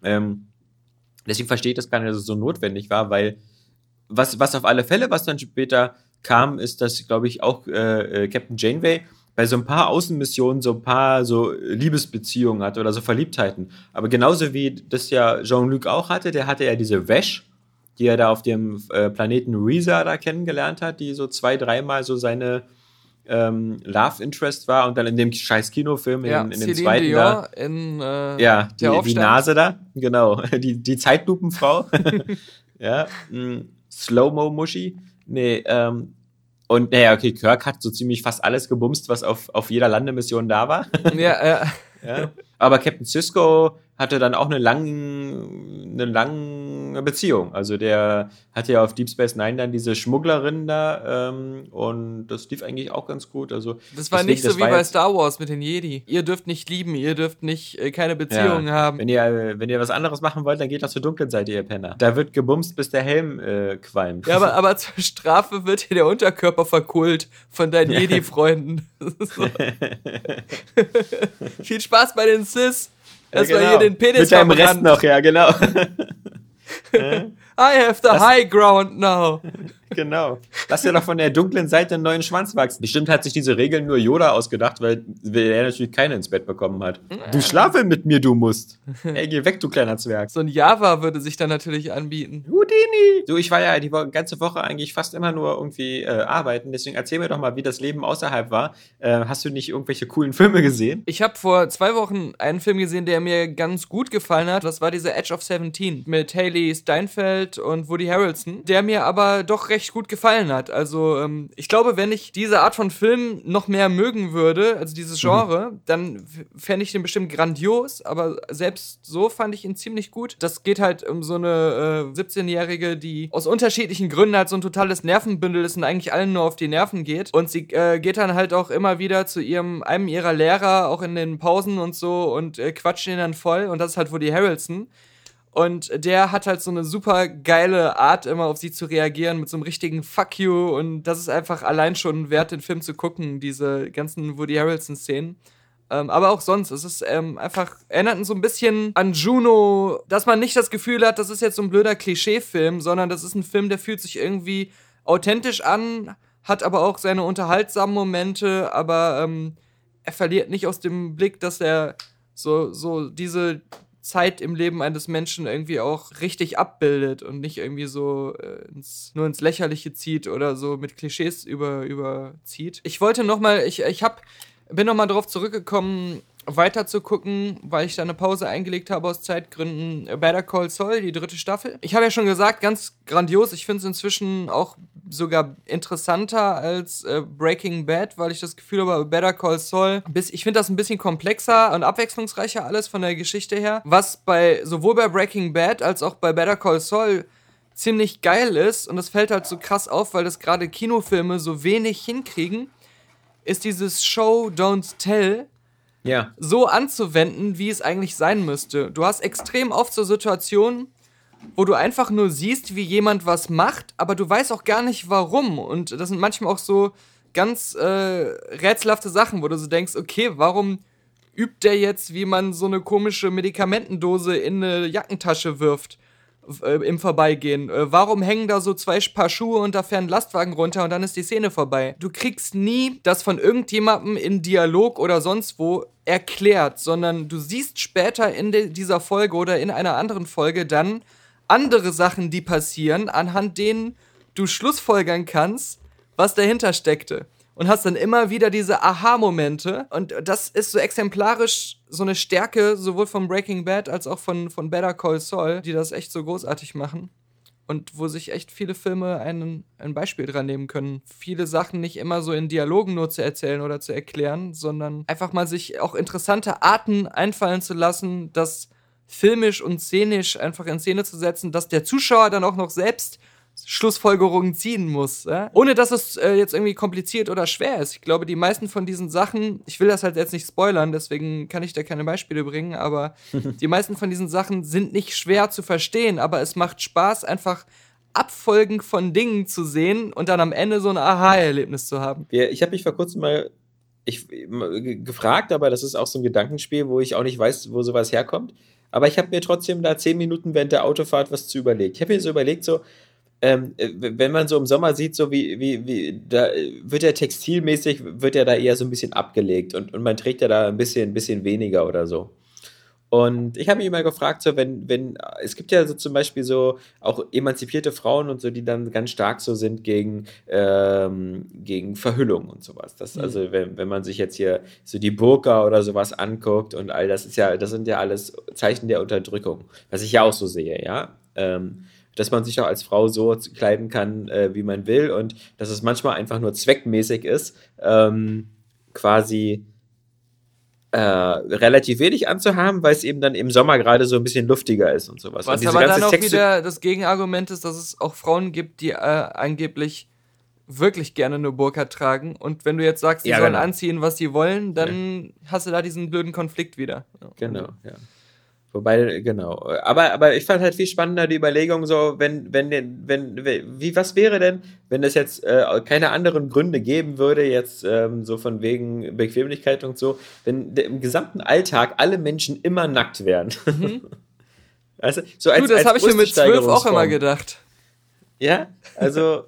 S3: Ähm, deswegen verstehe ich das gar nicht, dass es so notwendig war, weil was, was auf alle Fälle, was dann später kam, ist, dass, glaube ich, auch äh, äh, Captain Janeway bei so ein paar Außenmissionen so ein paar so Liebesbeziehungen hatte oder so Verliebtheiten. Aber genauso wie das ja Jean-Luc auch hatte, der hatte ja diese Wäsch, die er da auf dem äh, Planeten Risa da kennengelernt hat, die so zwei, dreimal so seine ähm, Love Interest war und dann in dem scheiß Kinofilm ja, in, in dem zweiten Dior da, in äh, ja die, die, Nase da genau die die Zeitlupenfrau. Ja mm, Slow-Mo Muschi nee ähm, und naja okay Kirk hat so ziemlich fast alles gebumst was auf auf jeder Landemission da war. Ja ja. Ja. Aber Captain Cisco hatte dann auch eine lange, eine lange Beziehung. Also der hatte ja auf Deep Space Nine dann diese Schmugglerin da ähm, und das lief eigentlich auch ganz gut. Also
S2: das war deswegen, nicht so wie bei Star Wars mit den Jedi. Ihr dürft nicht lieben, ihr dürft nicht äh, keine Beziehungen ja. haben.
S3: Wenn ihr, wenn ihr was anderes machen wollt, dann geht doch zur dunklen Seite, ihr Penner. Da wird gebumst, bis der Helm äh, qualmt.
S2: Ja, aber, aber zur Strafe wird hier der Unterkörper verkohlt von deinen Jedi-Freunden. Viel Spaß bei den Sis. Erstmal ja, genau. hier den Penis
S3: Mit deinem Rest noch, ja, genau. Eh?
S2: I have the high ground now.
S3: Genau. Lass dir doch von der dunklen Seite einen neuen Schwanz wachsen. Bestimmt hat sich diese Regel nur Yoda ausgedacht, weil er natürlich keine ins Bett bekommen hat. Du schlafe mit mir, du musst. Ey, geh weg, du kleiner Zwerg.
S2: So ein Java würde sich dann natürlich anbieten.
S3: Houdini! Du, ich war ja die ganze Woche eigentlich fast immer nur irgendwie äh, arbeiten, deswegen erzähl mir doch mal, wie das Leben außerhalb war. Äh, hast du nicht irgendwelche coolen Filme gesehen?
S2: Ich habe vor zwei Wochen einen Film gesehen, der mir ganz gut gefallen hat. Das war dieser Edge of Seventeen mit Haley Steinfeld und Woody Harrelson, der mir aber doch recht gut gefallen hat. Also ähm, ich glaube, wenn ich diese Art von Film noch mehr mögen würde, also dieses mhm. Genre, mhm. dann fände ich den bestimmt grandios, aber selbst so fand ich ihn ziemlich gut. Das geht halt um so eine äh, 17-Jährige, die aus unterschiedlichen Gründen halt so ein totales Nervenbündel ist und eigentlich allen nur auf die Nerven geht. Und sie äh, geht dann halt auch immer wieder zu ihrem, einem ihrer Lehrer, auch in den Pausen und so, und äh, quatscht ihn dann voll. Und das ist halt Woody Harrelson. Und der hat halt so eine super geile Art, immer auf sie zu reagieren, mit so einem richtigen Fuck you. Und das ist einfach allein schon wert, den Film zu gucken, diese ganzen Woody Harrelson-Szenen. Ähm, aber auch sonst, es ist ähm, einfach, erinnert so ein bisschen an Juno, dass man nicht das Gefühl hat, das ist jetzt so ein blöder Klischee-Film, sondern das ist ein Film, der fühlt sich irgendwie authentisch an, hat aber auch seine unterhaltsamen Momente, aber ähm, er verliert nicht aus dem Blick, dass er so, so diese Zeit im Leben eines Menschen irgendwie auch richtig abbildet und nicht irgendwie so äh, ins, nur ins Lächerliche zieht oder so mit Klischees über, überzieht. Ich wollte noch mal, ich, ich hab, bin noch mal darauf zurückgekommen, weiter zu gucken, weil ich da eine Pause eingelegt habe aus Zeitgründen. Better Call Saul, die dritte Staffel. Ich habe ja schon gesagt, ganz grandios. Ich finde es inzwischen auch sogar interessanter als äh, Breaking Bad, weil ich das Gefühl habe, Better Call Saul, bis, ich finde das ein bisschen komplexer und abwechslungsreicher alles von der Geschichte her. Was bei sowohl bei Breaking Bad als auch bei Better Call Saul ziemlich geil ist und das fällt halt so krass auf, weil das gerade Kinofilme so wenig hinkriegen, ist dieses Show Don't Tell ja. so anzuwenden, wie es eigentlich sein müsste. Du hast extrem oft so Situationen, wo du einfach nur siehst, wie jemand was macht, aber du weißt auch gar nicht warum. Und das sind manchmal auch so ganz äh, rätselhafte Sachen, wo du so denkst, okay, warum übt der jetzt, wie man so eine komische Medikamentendose in eine Jackentasche wirft? Äh, im Vorbeigehen. Äh, warum hängen da so zwei Paar Schuhe und da fährt ein Lastwagen runter und dann ist die Szene vorbei? Du kriegst nie das von irgendjemandem in Dialog oder sonst wo erklärt, sondern du siehst später in dieser Folge oder in einer anderen Folge dann andere Sachen, die passieren, anhand denen du schlussfolgern kannst, was dahinter steckte. Und hast dann immer wieder diese Aha-Momente. Und das ist so exemplarisch so eine Stärke, sowohl von Breaking Bad als auch von, von Better Call Saul, die das echt so großartig machen. Und wo sich echt viele Filme einen, ein Beispiel dran nehmen können. Viele Sachen nicht immer so in Dialogen nur zu erzählen oder zu erklären, sondern einfach mal sich auch interessante Arten einfallen zu lassen, das filmisch und szenisch einfach in Szene zu setzen, dass der Zuschauer dann auch noch selbst Schlussfolgerungen ziehen muss. Ja? Ohne dass es äh, jetzt irgendwie kompliziert oder schwer ist. Ich glaube, die meisten von diesen Sachen, ich will das halt jetzt nicht spoilern, deswegen kann ich da keine Beispiele bringen, aber die meisten von diesen Sachen sind nicht schwer zu verstehen, aber es macht Spaß, einfach Abfolgen von Dingen zu sehen und dann am Ende so ein Aha-Erlebnis zu haben.
S3: Ich habe mich vor kurzem mal ich, gefragt, aber das ist auch so ein Gedankenspiel, wo ich auch nicht weiß, wo sowas herkommt. Aber ich habe mir trotzdem da zehn Minuten während der Autofahrt was zu überlegt. Ich habe mir so überlegt, so, ähm, äh, wenn man so im Sommer sieht, so wie, wie, wie, da wird ja textilmäßig, wird ja da eher so ein bisschen abgelegt und, und man trägt ja da ein bisschen, ein bisschen weniger oder so. Und ich habe mich immer gefragt, so wenn, wenn, es gibt ja so zum Beispiel so auch emanzipierte Frauen und so, die dann ganz stark so sind gegen, ähm, gegen Verhüllung und sowas. Das, mhm. Also wenn, wenn man sich jetzt hier so die Burka oder sowas anguckt und all das ist ja, das sind ja alles Zeichen der Unterdrückung, was ich ja auch so sehe, ja. Ähm, dass man sich auch als Frau so kleiden kann, äh, wie man will und dass es manchmal einfach nur zweckmäßig ist, ähm, quasi äh, relativ wenig anzuhaben, weil es eben dann im Sommer gerade so ein bisschen luftiger ist und sowas.
S2: Was
S3: und
S2: aber dann auch Sexu wieder das Gegenargument ist, dass es auch Frauen gibt, die äh, angeblich wirklich gerne eine Burka tragen. Und wenn du jetzt sagst, die ja, sollen genau. anziehen, was sie wollen, dann ja. hast du da diesen blöden Konflikt wieder.
S3: Genau, ja. Wobei, genau. Aber, aber ich fand halt viel spannender die Überlegung so, wenn, wenn, wenn, wie, was wäre denn, wenn es jetzt äh, keine anderen Gründe geben würde, jetzt ähm, so von wegen Bequemlichkeit und so, wenn im gesamten Alltag alle Menschen immer nackt wären. Mhm.
S2: weißt du, so als, du, das habe ich mir mit zwölf auch immer gedacht.
S3: Ja, also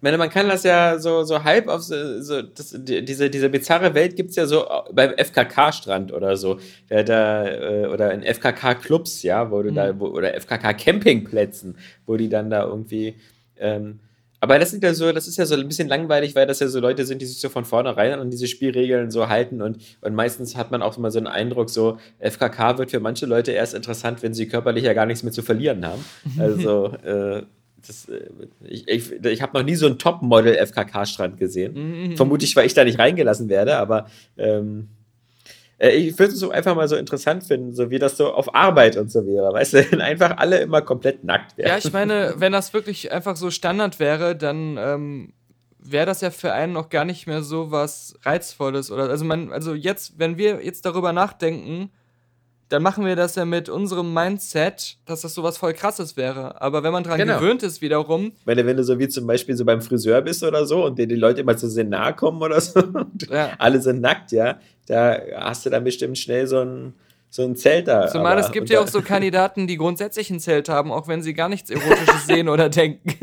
S3: ich meine, man kann das ja so, so halb auf so, so das, die, diese, diese bizarre Welt gibt es ja so beim FKK-Strand oder so. Da, da, äh, oder in FKK-Clubs, ja, wo du mhm. da, wo, oder FKK-Campingplätzen, wo die dann da irgendwie. Ähm, aber das ist ja so, das ist ja so ein bisschen langweilig, weil das ja so Leute sind, die sich so von vornherein an diese Spielregeln so halten und, und meistens hat man auch immer so einen Eindruck, so FKK wird für manche Leute erst interessant, wenn sie körperlich ja gar nichts mehr zu verlieren haben. Also äh, das, äh, ich, ich, ich habe noch nie so einen Top-Model FKK-Strand gesehen. Mhm. Vermutlich, weil ich da nicht reingelassen werde, aber ähm, äh, ich würde es so einfach mal so interessant finden, so wie das so auf Arbeit und so wäre. Weißt du, wenn einfach alle immer komplett nackt wären.
S2: Ja, ich meine, wenn das wirklich einfach so Standard wäre, dann ähm, wäre das ja für einen noch gar nicht mehr so was Reizvolles. Oder also man, also jetzt, wenn wir jetzt darüber nachdenken, dann machen wir das ja mit unserem Mindset, dass das sowas voll krasses wäre. Aber wenn man dran genau. gewöhnt ist, wiederum.
S3: Wenn du, wenn du so wie zum Beispiel so beim Friseur bist oder so und dir die Leute immer zu sehr nahe kommen oder so, ja. alle sind nackt, ja, da hast du dann bestimmt schnell so ein so ein Zelt da.
S2: Zumal es gibt ja auch so Kandidaten, die grundsätzlich ein Zelt haben, auch wenn sie gar nichts Erotisches sehen oder denken.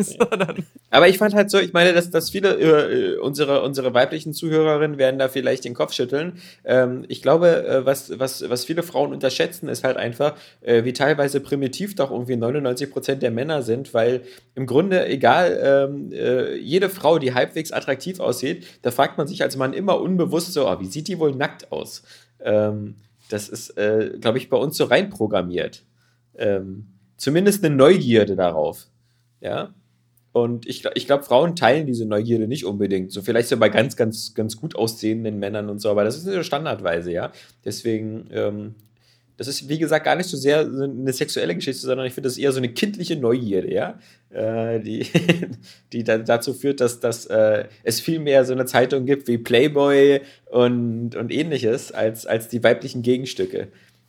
S3: aber ich fand halt so, ich meine, dass, dass viele äh, unsere, unsere weiblichen Zuhörerinnen werden da vielleicht den Kopf schütteln. Ähm, ich glaube, äh, was, was, was viele Frauen unterschätzen, ist halt einfach, äh, wie teilweise primitiv doch irgendwie 99 Prozent der Männer sind, weil im Grunde, egal, ähm, äh, jede Frau, die halbwegs attraktiv aussieht, da fragt man sich als Mann immer unbewusst so, oh, wie sieht die wohl nackt aus? Ähm, das ist, äh, glaube ich, bei uns so reinprogrammiert. Ähm, zumindest eine Neugierde darauf. Ja. Und ich, ich glaube, Frauen teilen diese Neugierde nicht unbedingt. So vielleicht so bei ganz, ganz, ganz gut aussehenden Männern und so, aber das ist eine Standardweise, ja. Deswegen ähm, das ist, wie gesagt, gar nicht so sehr eine sexuelle Geschichte, sondern ich finde das eher so eine kindliche Neugierde, ja, äh, die, die dann dazu führt, dass, dass äh, es viel mehr so eine Zeitung gibt wie Playboy und, und ähnliches als, als die weiblichen Gegenstücke.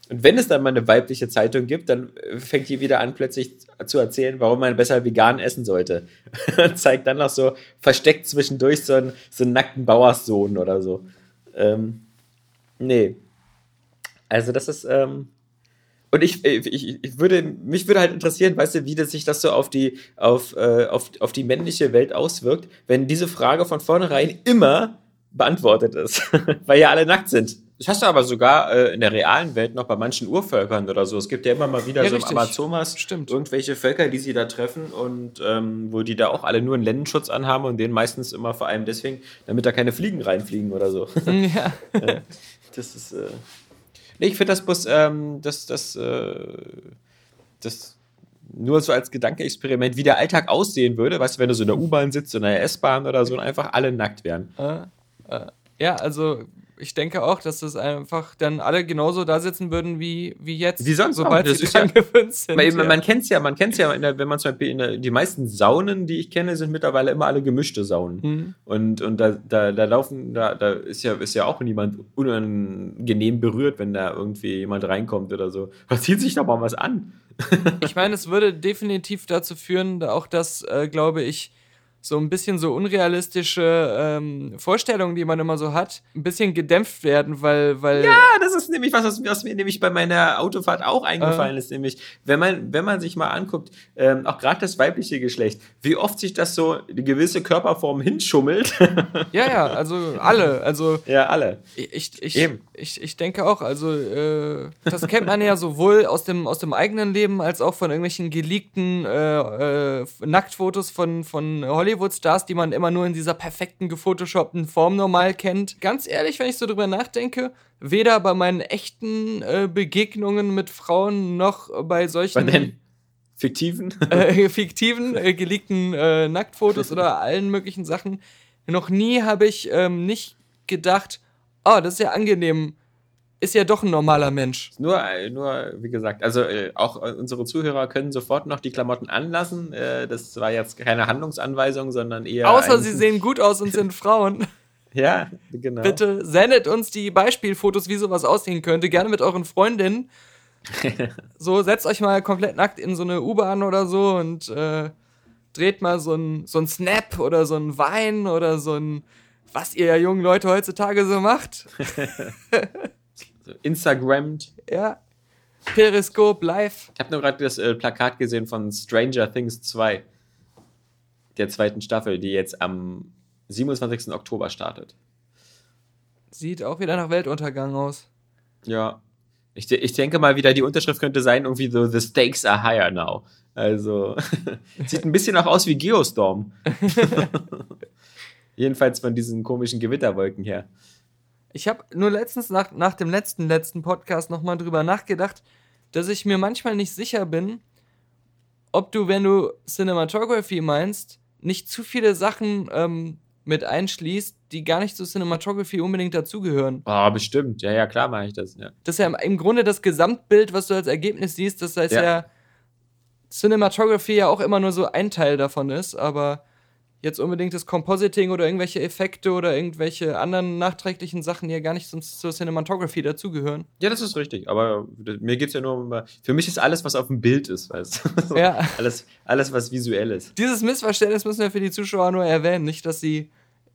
S3: Und wenn es dann mal eine weibliche Zeitung gibt, dann fängt die wieder an, plötzlich zu erzählen, warum man besser vegan essen sollte. Und zeigt dann noch so versteckt zwischendurch so einen, so einen nackten Bauerssohn oder so. Ähm, nee, also das ist, ähm, und ich, äh, ich, ich würde, mich würde halt interessieren, weißt du, wie das sich das so auf die, auf, äh, auf, auf die männliche Welt auswirkt, wenn diese Frage von vornherein immer beantwortet ist, weil ja alle nackt sind. Das hast du aber sogar äh, in der realen Welt noch bei manchen Urvölkern oder so. Es gibt ja immer mal wieder
S2: Ja,
S3: so
S2: richtig.
S3: im Amazonas
S2: Stimmt.
S3: irgendwelche Völker, die sie da treffen und ähm, wo die da auch alle nur einen Lendenschutz anhaben und den meistens immer vor allem deswegen, damit da keine Fliegen reinfliegen oder so.
S2: ja.
S3: Das ist. Äh nee, ich finde das bloß, ähm, das, das, äh, das nur so als Gedankenexperiment, wie der Alltag aussehen würde, weißt du, wenn du so in der U-Bahn sitzt, in der S-Bahn oder so und einfach alle nackt wären.
S2: Äh, äh, ja, also ich denke auch, dass das einfach dann alle genauso da sitzen würden wie, wie jetzt,
S3: Wie sonst
S2: sobald
S3: auch. Das
S2: sie
S3: ist ja-
S2: sind.
S3: Man,
S2: ja.
S3: man, kennt es ja, man kennt ja, in der, wenn man zum Beispiel in der, die meisten Saunen, die ich kenne, sind mittlerweile immer alle gemischte Saunen.
S2: Mhm.
S3: Und, und da, da, da laufen, da, da ist ja, ist ja auch niemand unangenehm berührt, wenn da irgendwie jemand reinkommt oder so. Man zieht sich doch mal was an.
S2: Ich meine, es würde definitiv dazu führen, da auch dass, äh, glaube ich, so ein bisschen so unrealistische ähm, Vorstellungen, die man immer so hat, ein bisschen gedämpft werden, weil, weil
S3: Ja, das ist nämlich was, was, was mir nämlich bei meiner Autofahrt auch eingefallen ist, nämlich, wenn man, wenn man sich mal anguckt, ähm, auch gerade das weibliche Geschlecht, wie oft sich das so eine gewisse Körperform hinschummelt.
S2: ja, ja, also alle, also
S3: ja, alle.
S2: ich, ich,
S3: Eben.
S2: ich, ich denke auch, also äh, das kennt man ja sowohl aus dem, aus dem eigenen Leben als auch von irgendwelchen geleakten äh, äh, Nacktfotos von, von Hollywood-Stars, die man immer nur in dieser perfekten, gefotoshoppten Form normal kennt. Ganz ehrlich, wenn ich so drüber nachdenke, weder bei meinen echten äh, Begegnungen mit Frauen noch bei
S3: Bei
S2: solchen
S3: den fiktiven.
S2: äh, fiktiven, äh, geleakten äh, Nacktfotos oder allen möglichen Sachen. Noch nie habe ich ähm, nicht gedacht, oh, das ist ja angenehm, ist ja doch ein normaler Mensch.
S3: Nur, äh, nur, wie gesagt, also äh, auch äh, unsere Zuhörer können sofort noch die Klamotten anlassen. Äh, das war jetzt keine Handlungsanweisung, sondern eher.
S2: Außer sie sehen gut aus und sind Frauen.
S3: Ja, genau.
S2: Bitte sendet uns die Beispielfotos, wie sowas aussehen könnte, gerne mit euren Freundinnen. so, setzt euch mal komplett nackt in so eine U-Bahn oder so und äh, dreht mal so ein, so ein Snap oder so ein Wein oder so ein, was ihr jungen Leute heutzutage so macht.
S3: Instagrammed.
S2: Ja. Periskop live.
S3: Ich habe nur gerade das äh, Plakat gesehen von Stranger Things 2, der zweiten Staffel, die jetzt am 27. Oktober startet.
S2: Sieht auch wieder nach Weltuntergang aus.
S3: Ja. Ich, ich denke mal wieder, die Unterschrift könnte sein, irgendwie so, the stakes are higher now. Also, sieht ein bisschen auch aus wie Geostorm. Jedenfalls von diesen komischen Gewitterwolken her.
S2: Ich habe nur letztens nach, nach dem letzten, letzten Podcast nochmal drüber nachgedacht, dass ich mir manchmal nicht sicher bin, ob du, wenn du Cinematography meinst, nicht zu viele Sachen ähm, mit einschließt, die gar nicht zu Cinematography unbedingt dazugehören.
S3: Oh, bestimmt. Ja, ja, klar mache ich das. Ja.
S2: Das ist ja im- im Grunde das Gesamtbild, was du als Ergebnis siehst, das heißt
S3: Ja.
S2: ja, Cinematography ja auch immer nur so ein Teil davon ist, aber jetzt unbedingt das Compositing oder irgendwelche Effekte oder irgendwelche anderen nachträglichen Sachen, die ja gar nicht zum, zur Cinematography dazugehören.
S3: ja, das ist richtig. Aber mir geht es ja nur um. Für mich ist alles, was auf dem Bild ist, weißt du?
S2: Ja.
S3: Alles, alles, was visuell ist.
S2: Dieses Missverständnis müssen wir für die Zuschauer nur erwähnen, nicht, dass sie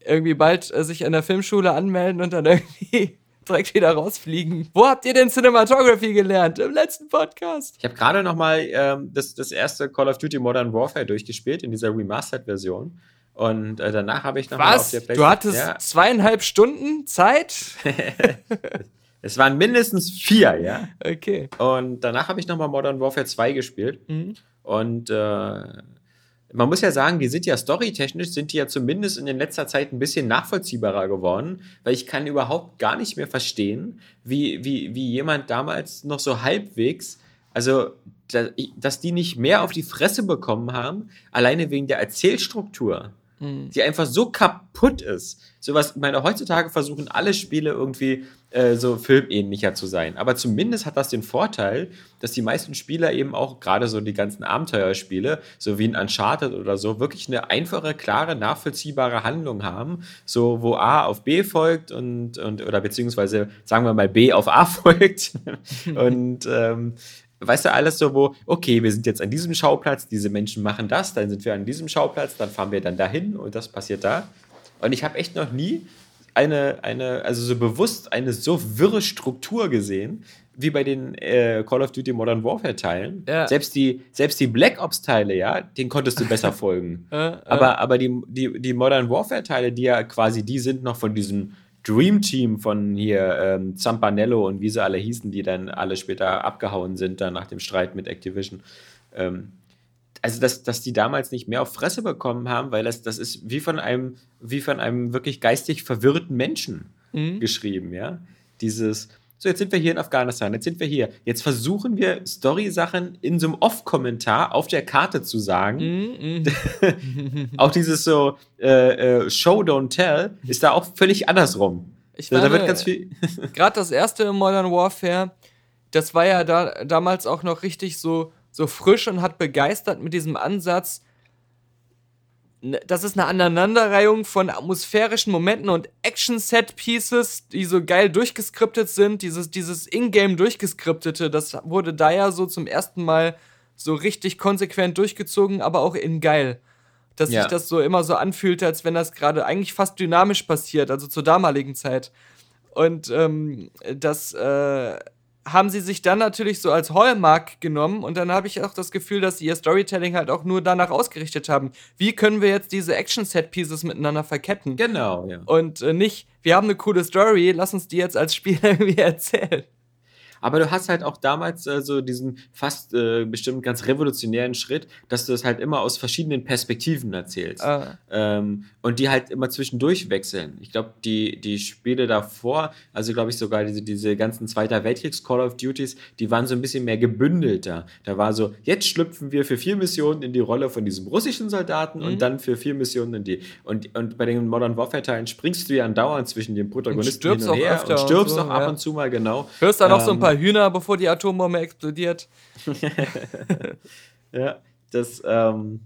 S2: irgendwie bald äh, sich an der Filmschule anmelden und dann irgendwie direkt wieder rausfliegen. Wo habt ihr denn Cinematography gelernt? Im letzten Podcast.
S3: Ich habe gerade noch mal ähm, das, das erste Call of Duty Modern Warfare durchgespielt in dieser Remastered-Version. Und äh, danach habe ich noch mal auf der
S2: Du
S3: PlayStation-
S2: hattest
S3: Ja,
S2: zweieinhalb Stunden Zeit?
S3: es waren mindestens vier, ja.
S2: Okay.
S3: Und danach habe ich noch mal Modern Warfare 2 gespielt.
S2: Mhm.
S3: Und äh, man muss ja sagen, die sind ja storytechnisch, sind die ja zumindest in den letzter Zeit ein bisschen nachvollziehbarer geworden, weil ich kann überhaupt gar nicht mehr verstehen, wie, wie, wie jemand damals noch so halbwegs, also da, dass die nicht mehr auf die Fresse bekommen haben, alleine wegen der Erzählstruktur
S2: Mhm.
S3: die einfach so kaputt ist. Sowas, ich meine, heutzutage versuchen alle Spiele irgendwie äh, so filmähnlicher zu sein. Aber zumindest hat das den Vorteil, dass die meisten Spieler eben auch, gerade so die ganzen Abenteuerspiele, so wie ein Uncharted oder so, wirklich eine einfache, klare, nachvollziehbare Handlung haben. So, wo A auf B folgt und, und oder beziehungsweise, sagen wir mal, B auf A folgt. und ähm, weißt du, alles so, wo, okay, wir sind jetzt an diesem Schauplatz, diese Menschen machen das, dann sind wir an diesem Schauplatz, dann fahren wir dann dahin und das passiert da. Und ich habe echt noch nie eine, eine, also so bewusst eine so wirre Struktur gesehen, wie bei den äh, Call of Duty Modern Warfare Teilen.
S2: Ja.
S3: Selbst die, selbst die Black Ops Teile, ja, den konntest du besser folgen.
S2: Äh, äh,
S3: Aber, aber die, die, die Modern Warfare Teile, die ja quasi die sind noch von diesem Dream Team von hier ähm, Zampanello und wie sie alle hießen, die dann alle später abgehauen sind, dann nach dem Streit mit Activision. Ähm, also dass, dass die damals nicht mehr auf Fresse bekommen haben, weil das, das ist wie von einem, wie von einem wirklich geistig verwirrten Menschen mhm. geschrieben, ja. Dieses, so jetzt sind wir hier in Afghanistan, jetzt sind wir hier. Jetzt versuchen wir Story-Sachen in so einem Off-Kommentar auf der Karte zu sagen. Mm, mm. auch dieses so äh, äh, Show, don't tell ist da auch völlig andersrum.
S2: Ich meine, da wird ganz viel. Gerade das erste Modern Warfare, das war ja da, damals auch noch richtig so so frisch und hat begeistert mit diesem Ansatz. Das ist eine Aneinanderreihung von atmosphärischen Momenten und Action-Set-Pieces, die so geil durchgeskriptet sind. Dieses, dieses Ingame durchgeskriptete, das wurde da ja so zum ersten Mal so richtig konsequent durchgezogen, aber auch in geil. Dass ja. sich das so immer so anfühlt, als wenn das gerade eigentlich fast dynamisch passiert, also zur damaligen Zeit. Und ähm, das äh, haben sie sich dann natürlich so als Hallmark genommen und dann habe ich auch das Gefühl, dass sie ihr Storytelling halt auch nur danach ausgerichtet haben. Wie können wir jetzt diese Action-Set-Pieces miteinander verketten?
S3: Genau, ja.
S2: Und äh, nicht, wir haben eine coole Story, lass uns die jetzt als Spieler irgendwie erzählen.
S3: Aber du hast halt auch damals äh, so diesen fast äh, bestimmt ganz revolutionären Schritt, dass du das halt immer aus verschiedenen Perspektiven erzählst. Ah. Ähm, und die halt immer zwischendurch wechseln. Ich glaube, die, die Spiele davor, also glaube ich sogar diese, diese ganzen Zweiter Weltkriegs-Call of Duties, die waren so ein bisschen mehr gebündelter. Da war so, jetzt schlüpfen wir für vier Missionen in die Rolle von diesem russischen Soldaten mhm. und dann für vier Missionen in die. Und, und bei den Modern Warfare-Teilen springst du ja andauernd zwischen den Protagonisten hin und her und stirbst auch so, ab ja. und zu mal, genau.
S2: Hörst da noch ähm, so ein paar Hühner, bevor die Atombombe explodiert.
S3: ja, das, ähm,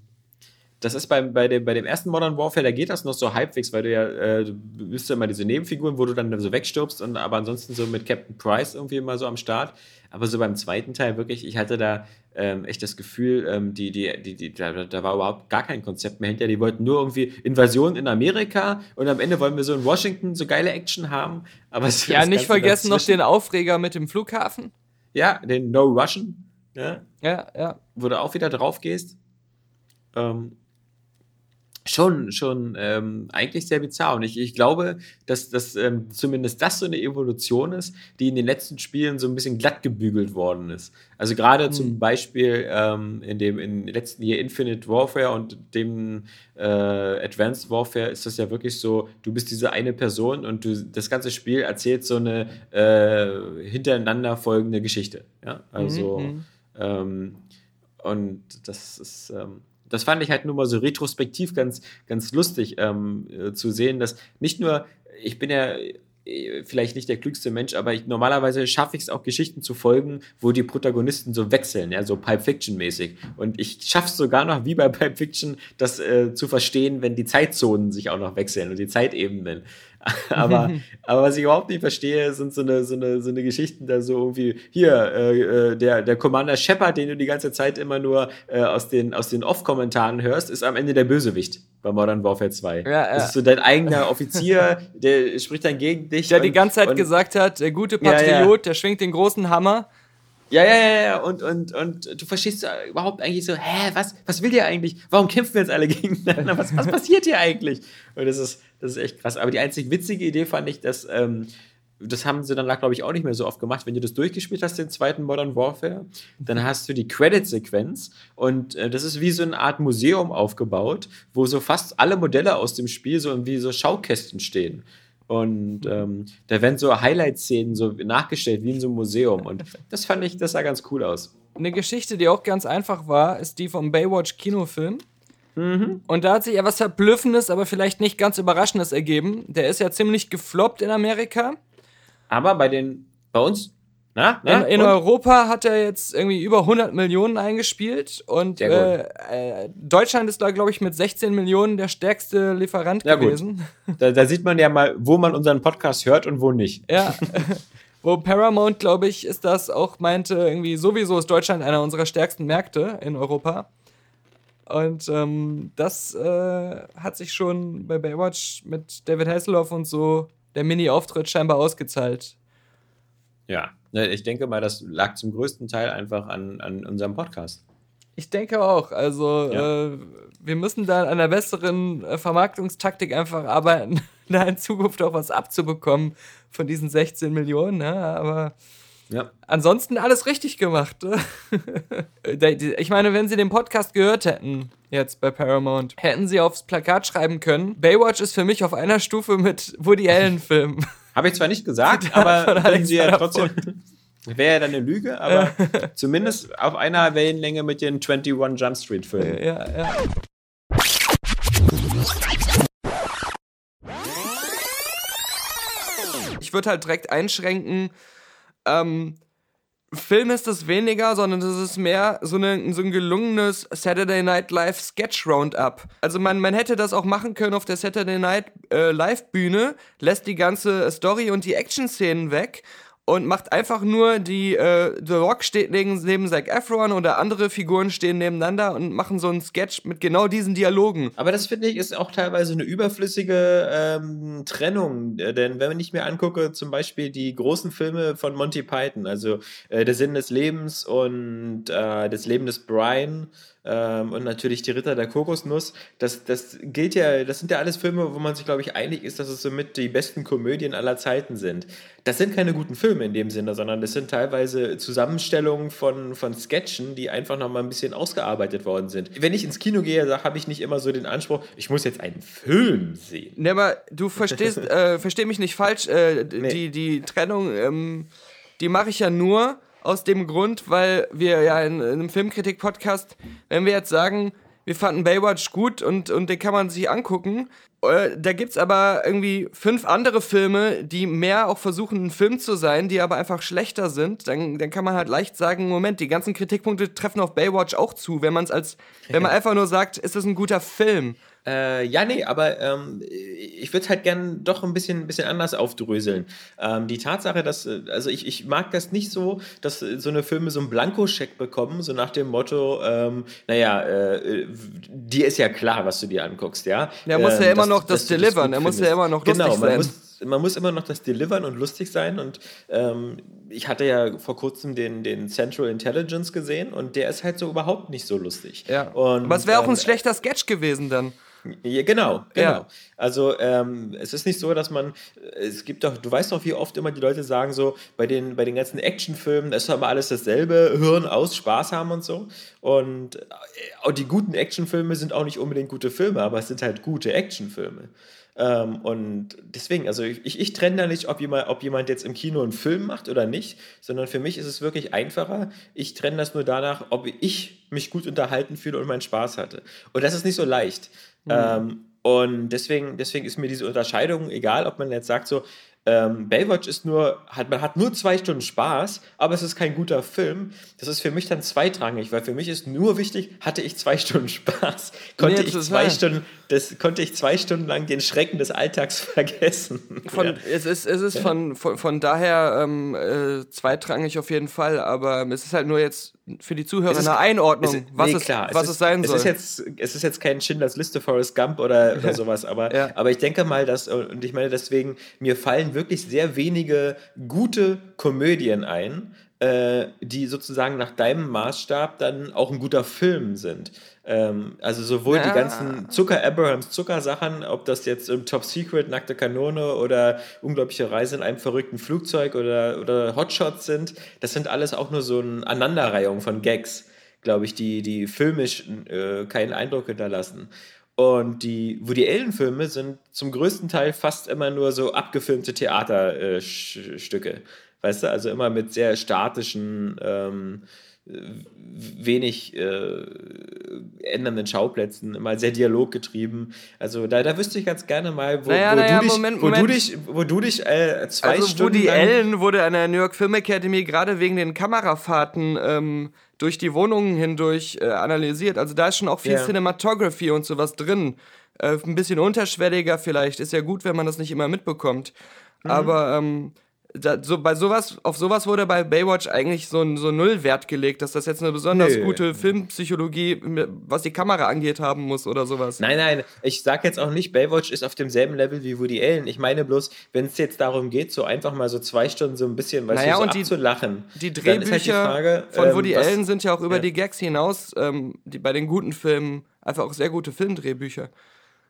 S3: das ist beim, bei, dem, bei dem ersten Modern Warfare, da geht das noch so halbwegs, weil du ja, äh, du bist ja immer diese Nebenfiguren, wo du dann so wegstirbst und aber ansonsten so mit Captain Price irgendwie immer so am Start. Aber so beim zweiten Teil wirklich, ich hatte da ähm, echt das Gefühl, ähm, die, die, die, die, da, da war überhaupt gar kein Konzept mehr hinter. Die wollten nur irgendwie Invasion in Amerika und am Ende wollen wir so in Washington so geile Action haben. Aber
S2: ja, nicht vergessen noch den Aufreger mit dem Flughafen.
S3: Ja, den No Russian.
S2: Ja, ja. ja.
S3: Wo du auch wieder drauf gehst. Ähm, schon, schon ähm, eigentlich sehr bizarr. Und ich, ich glaube, dass, dass ähm, zumindest das so eine Evolution ist, die in den letzten Spielen so ein bisschen glatt gebügelt worden ist. Also gerade mhm. zum Beispiel ähm, in dem in letzten Jahr Infinite Warfare und dem äh, Advanced Warfare ist das ja wirklich so, du bist diese eine Person und du das ganze Spiel erzählt so eine äh, hintereinander folgende Geschichte. Ja, also mhm. ähm, und das ist ähm, das fand ich halt nur mal so retrospektiv ganz, ganz lustig ähm, äh, zu sehen, dass nicht nur, ich bin ja vielleicht nicht der klügste Mensch, aber ich, normalerweise schaffe ich es auch, Geschichten zu folgen, wo die Protagonisten so wechseln, ja, so Pulp Fiction-mäßig. Und ich schaffe es sogar noch, wie bei Pulp Fiction, das äh, zu verstehen, wenn die Zeitzonen sich auch noch wechseln und die Zeitebenen. aber, aber was ich überhaupt nicht verstehe, sind so eine, so eine, so eine Geschichten da so irgendwie, hier, äh, äh, der, der Commander Shepard, den du die ganze Zeit immer nur äh, aus den, aus den Off-Kommentaren hörst, ist am Ende der Bösewicht bei Modern Warfare 2. Ja, ja. Das ist so dein eigener Offizier, der spricht dann gegen dich.
S2: Der und, die ganze Zeit gesagt hat, der gute Patriot, ja, ja. der schwingt den großen Hammer.
S3: Ja, ja, ja, ja, und, und, und du verstehst überhaupt eigentlich so, hä, was, was will ihr eigentlich? Warum kämpfen wir jetzt alle gegeneinander? Was, was passiert hier eigentlich? Und das ist, das ist echt krass. Aber die einzig witzige Idee fand ich, dass, ähm, das haben sie dann, glaube ich, auch nicht mehr so oft gemacht. Wenn du das durchgespielt hast, den zweiten Modern Warfare, dann hast du die Credit-Sequenz und äh, das ist wie so eine Art Museum aufgebaut, wo so fast alle Modelle aus dem Spiel so wie so Schaukästen stehen. Und ähm, da werden so Highlight-Szenen so nachgestellt, wie in so einem Museum. Und das fand ich, das sah ganz cool aus.
S2: Eine Geschichte, die auch ganz einfach war, ist die vom Baywatch-Kinofilm. Mhm. Und da hat sich ja was Verblüffendes, aber vielleicht nicht ganz Überraschendes ergeben. Der ist ja ziemlich gefloppt in Amerika.
S3: Aber bei den, bei uns na,
S2: na, in, in Europa hat er jetzt irgendwie über 100 Millionen eingespielt und äh, äh, Deutschland ist da, glaube ich, mit 16 Millionen der stärkste Lieferant ja, gewesen.
S3: Da, da, sieht man ja mal, wo man unseren Podcast hört und wo nicht.
S2: Ja. wo Paramount, glaube ich, ist das auch meinte, irgendwie sowieso ist Deutschland einer unserer stärksten Märkte in Europa. Und ähm, das äh, hat sich schon bei Baywatch mit David Hasselhoff und so der Mini-Auftritt scheinbar ausgezahlt.
S3: Ja, Ne, ich denke mal, das lag zum größten Teil einfach an, an unserem Podcast.
S2: Ich denke auch. Also, ja. äh, wir müssen da an einer besseren äh, Vermarktungstaktik einfach arbeiten, da in Zukunft auch was abzubekommen von diesen 16 Millionen, ne? aber ja. ansonsten alles richtig gemacht. ich meine, wenn sie den Podcast gehört hätten, jetzt bei Paramount, hätten sie aufs Plakat schreiben können, Baywatch ist für mich auf einer Stufe mit Woody Allen-Filmen.
S3: Habe ich zwar nicht gesagt, aber können sie ja trotzdem... Wäre ja dann eine Lüge, aber zumindest auf einer Wellenlänge mit den 21 Jump Street Filmen. Ja, ja.
S2: Ich würde halt direkt einschränken, ähm, Film ist es weniger, sondern es ist mehr so, eine, so ein gelungenes Saturday Night Live Sketch Roundup. Also man, man hätte das auch machen können auf der Saturday Night äh, Live Bühne, lässt die ganze Story und die Action-Szenen weg und macht einfach nur die, äh, The Rock steht neben, neben Zac Efron oder andere Figuren stehen nebeneinander und machen so einen Sketch mit genau diesen Dialogen.
S3: Aber das finde ich ist auch teilweise eine überflüssige ähm, Trennung, äh, denn wenn ich mir angucke, zum Beispiel die großen Filme von Monty Python, also äh, Der Sinn des Lebens und äh, Das Leben des Brian, ähm, und natürlich die Ritter der Kokosnuss. Das, das gilt ja, das sind ja alles Filme, wo man sich, glaube ich, einig ist, dass es somit die besten Komödien aller Zeiten sind. Das sind keine guten Filme in dem Sinne, sondern das sind teilweise Zusammenstellungen von, von Sketchen, die einfach nochmal ein bisschen ausgearbeitet worden sind. Wenn ich ins Kino gehe, habe ich nicht immer so den Anspruch, ich muss jetzt einen Film sehen.
S2: Ne, aber du verstehst, äh, versteh mich nicht falsch, äh, nee. die, die Trennung, ähm, die mache ich ja nur, aus dem Grund, weil wir ja in, in einem Filmkritik-Podcast, wenn wir jetzt sagen, wir fanden Baywatch gut und, und den kann man sich angucken. Äh, da gibt es aber irgendwie fünf andere Filme, die mehr auch versuchen, ein Film zu sein, die aber einfach schlechter sind. Dann, dann kann man halt leicht sagen, Moment, die ganzen Kritikpunkte treffen auf Baywatch auch zu, wenn man es als, wenn man einfach nur sagt, ist das ein guter Film.
S3: Äh, ja, nee, aber ähm, ich würde es halt gern doch ein bisschen, ein bisschen anders aufdröseln. Ähm, die Tatsache, dass, äh, also ich, ich mag das nicht so, dass so eine Filme so einen Blankoscheck bekommen, so nach dem Motto, ähm, naja, äh, dir ist ja klar, was du dir anguckst, ja.
S2: Er muss ja ähm, immer dass, noch das delivern, er muss ja immer noch
S3: genau, lustig sein. Muss, man muss immer noch das delivern und lustig sein und ähm, ich hatte ja vor kurzem den, den Central Intelligence gesehen und der ist halt so überhaupt nicht so lustig.
S2: Ja.
S3: Und,
S2: Aber es wäre auch ein ähm, schlechter Sketch gewesen dann.
S3: Ja, genau, genau. Ja. Also ähm, es ist nicht so, dass man, es gibt doch, du weißt doch, wie oft immer die Leute sagen so, bei den, bei den ganzen Actionfilmen, das ist aber alles dasselbe, Hirn aus, Spaß haben und so. Und äh, auch die guten Actionfilme sind auch nicht unbedingt gute Filme, aber es sind halt gute Actionfilme. Ähm, und deswegen, also ich, ich trenne da nicht, ob jemand, ob jemand jetzt im Kino einen Film macht oder nicht, sondern für mich ist es wirklich einfacher. Ich trenne das nur danach, ob ich mich gut unterhalten fühle und meinen Spaß hatte. Und das ist nicht so leicht. Mhm. Ähm, und deswegen, deswegen ist mir diese Unterscheidung egal, ob man jetzt sagt so, ähm, Baywatch ist nur, hat, man hat nur zwei Stunden Spaß, aber es ist kein guter Film. Das ist für mich dann zweitrangig, weil für mich ist nur wichtig, hatte ich zwei Stunden Spaß, konnte nee, ich zwei Stunden, das konnte ich zwei Stunden lang den Schrecken des Alltags vergessen.
S2: Von, ja. Es ist, es ist ja. von, von, von daher ähm, äh, zweitrangig auf jeden Fall, aber es ist halt nur jetzt für die Zuhörer ist, eine Einordnung, ist, was, nee, es, klar, was es, es, sein
S3: soll. Es ist, jetzt, es ist jetzt kein Schindlers Liste Forrest Gump oder, oder sowas, aber, ja. aber ich denke mal, dass, und ich meine deswegen, mir fallen wirklich sehr wenige gute Komödien ein, äh, die sozusagen nach deinem Maßstab dann auch ein guter Film sind. Ähm, also sowohl ja. die ganzen Zucker Abrahams Zuckersachen, ob das jetzt im Top Secret, Nackte Kanone oder Unglaubliche Reise in einem verrückten Flugzeug oder, oder Hotshots sind, das sind alles auch nur so eine Aneinanderreihung von Gags, glaube ich, die, die filmisch äh, keinen Eindruck hinterlassen. Und die Woody Allen-Filme sind zum größten Teil fast immer nur so abgefilmte Theaterstücke. Äh, weißt du, also immer mit sehr statischen, ähm, wenig äh, ändernden Schauplätzen, immer sehr dialoggetrieben. Also da, da wüsste ich ganz gerne mal, wo, naja, wo, naja, du, dich, Moment, wo du dich, wo du dich äh, zwei also Stunden.
S2: Woody Allen wurde an der New York Film Academy gerade wegen den Kamerafahrten ähm, durch die Wohnungen hindurch äh, analysiert. Also da ist schon auch viel yeah. Cinematography und sowas drin. Äh, ein bisschen unterschwelliger vielleicht. Ist ja gut, wenn man das nicht immer mitbekommt. Mhm. Aber ähm, da, so, bei sowas, auf sowas wurde bei Baywatch eigentlich so ein so Nullwert gelegt, dass das jetzt eine besonders Nö. gute Filmpsychologie, was die Kamera angeht, haben muss oder sowas.
S3: Nein, nein, ich sag jetzt auch nicht, Baywatch ist auf demselben Level wie Woody Allen. Ich meine bloß, wenn es jetzt darum geht, so einfach mal so zwei Stunden so ein bisschen was naja, so und abzulachen.
S2: Die, die Drehbücher halt die Frage, von ähm, Woody Allen sind ja auch über ja. die Gags hinaus, ähm, die bei den guten Filmen einfach auch sehr gute Filmdrehbücher.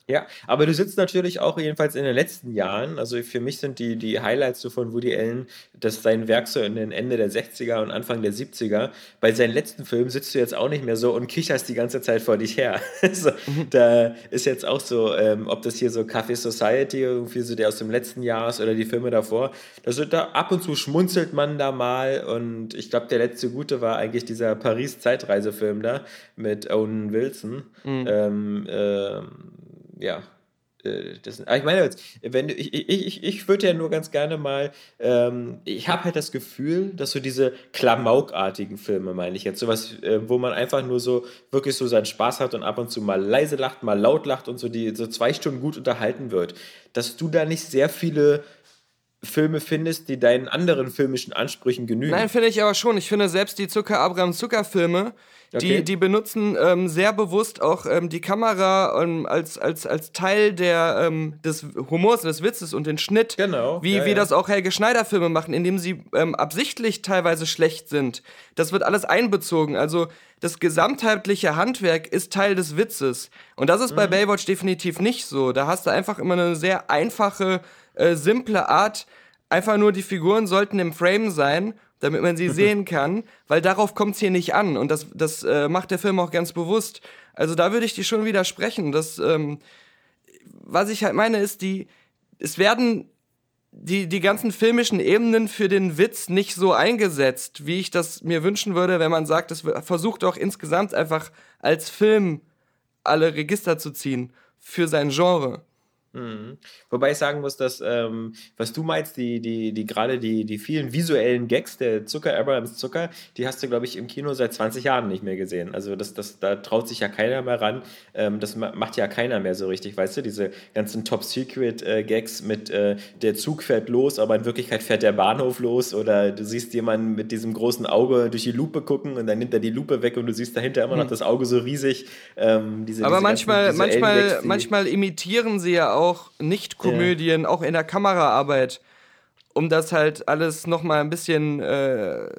S3: Ja, aber du sitzt natürlich auch jedenfalls in den letzten Jahren, also für mich sind die, die Highlights so von Woody Allen, dass sein Werk so in den Ende der 60er und Anfang der 70er, bei seinen letzten Filmen sitzt du jetzt auch nicht mehr so und kicherst die ganze Zeit vor dich her. so, da ist jetzt auch so, ähm, ob das hier so Café Society irgendwie so der aus dem letzten Jahr ist oder die Filme davor, also da ab und zu schmunzelt man da mal und ich glaube, der letzte gute war eigentlich dieser Paris-Zeitreisefilm da mit Owen Wilson. Mhm. Ähm, ähm, ja, äh, das, ich meine jetzt, wenn ich, ich, ich, ich würde ja nur ganz gerne mal, ähm, ich habe halt das Gefühl, dass so diese Klamaukartigen Filme, meine ich jetzt, sowas, äh, wo man einfach nur so wirklich so seinen Spaß hat und ab und zu mal leise lacht, mal laut lacht und so die so zwei Stunden gut unterhalten wird, dass du da nicht sehr viele Filme findest, die deinen anderen filmischen Ansprüchen genügen.
S2: Nein, finde ich aber schon. Ich finde selbst die Zucker Abraham Zucker Filme, die, die benutzen ähm, sehr bewusst auch ähm, die Kamera ähm, als, als, als Teil der, ähm, des Humors, des Witzes und den Schnitt.
S3: Genau.
S2: Wie, ja, wie ja. das auch Helge Schneider Filme machen, indem sie ähm, absichtlich teilweise schlecht sind. Das wird alles einbezogen. Also das gesamtheitliche Handwerk ist Teil des Witzes. Und das ist mhm. bei Baywatch definitiv nicht so. Da hast du einfach immer eine sehr einfache, äh, simple Art. Einfach nur die Figuren sollten im Frame sein damit man sie sehen kann, weil darauf kommt es hier nicht an und das, das äh, macht der Film auch ganz bewusst. Also da würde ich dir schon widersprechen. Das, ähm, was ich halt meine, ist, die, es werden die, die ganzen filmischen Ebenen für den Witz nicht so eingesetzt, wie ich das mir wünschen würde, wenn man sagt, es versucht auch insgesamt einfach als Film alle Register zu ziehen für sein Genre.
S3: Mhm. Wobei ich sagen muss, dass, ähm, was du meinst, die, die, die gerade die, die vielen visuellen Gags der Zucker, Abrahams Zucker, die hast du, glaube ich, im Kino seit 20 Jahren nicht mehr gesehen. Also das, das, da traut sich ja keiner mehr ran. Ähm, das macht ja keiner mehr so richtig, weißt du? Diese ganzen Top-Secret-Gags mit äh, der Zug fährt los, aber in Wirklichkeit fährt der Bahnhof los oder du siehst jemanden mit diesem großen Auge durch die Lupe gucken und dann nimmt er die Lupe weg und du siehst dahinter immer noch hm. das Auge so riesig. Ähm,
S2: diese, aber diese manchmal, manchmal, Gags, manchmal imitieren sie ja auch Nicht-Komödien, ja. auch in der Kameraarbeit, um das halt alles nochmal ein bisschen äh,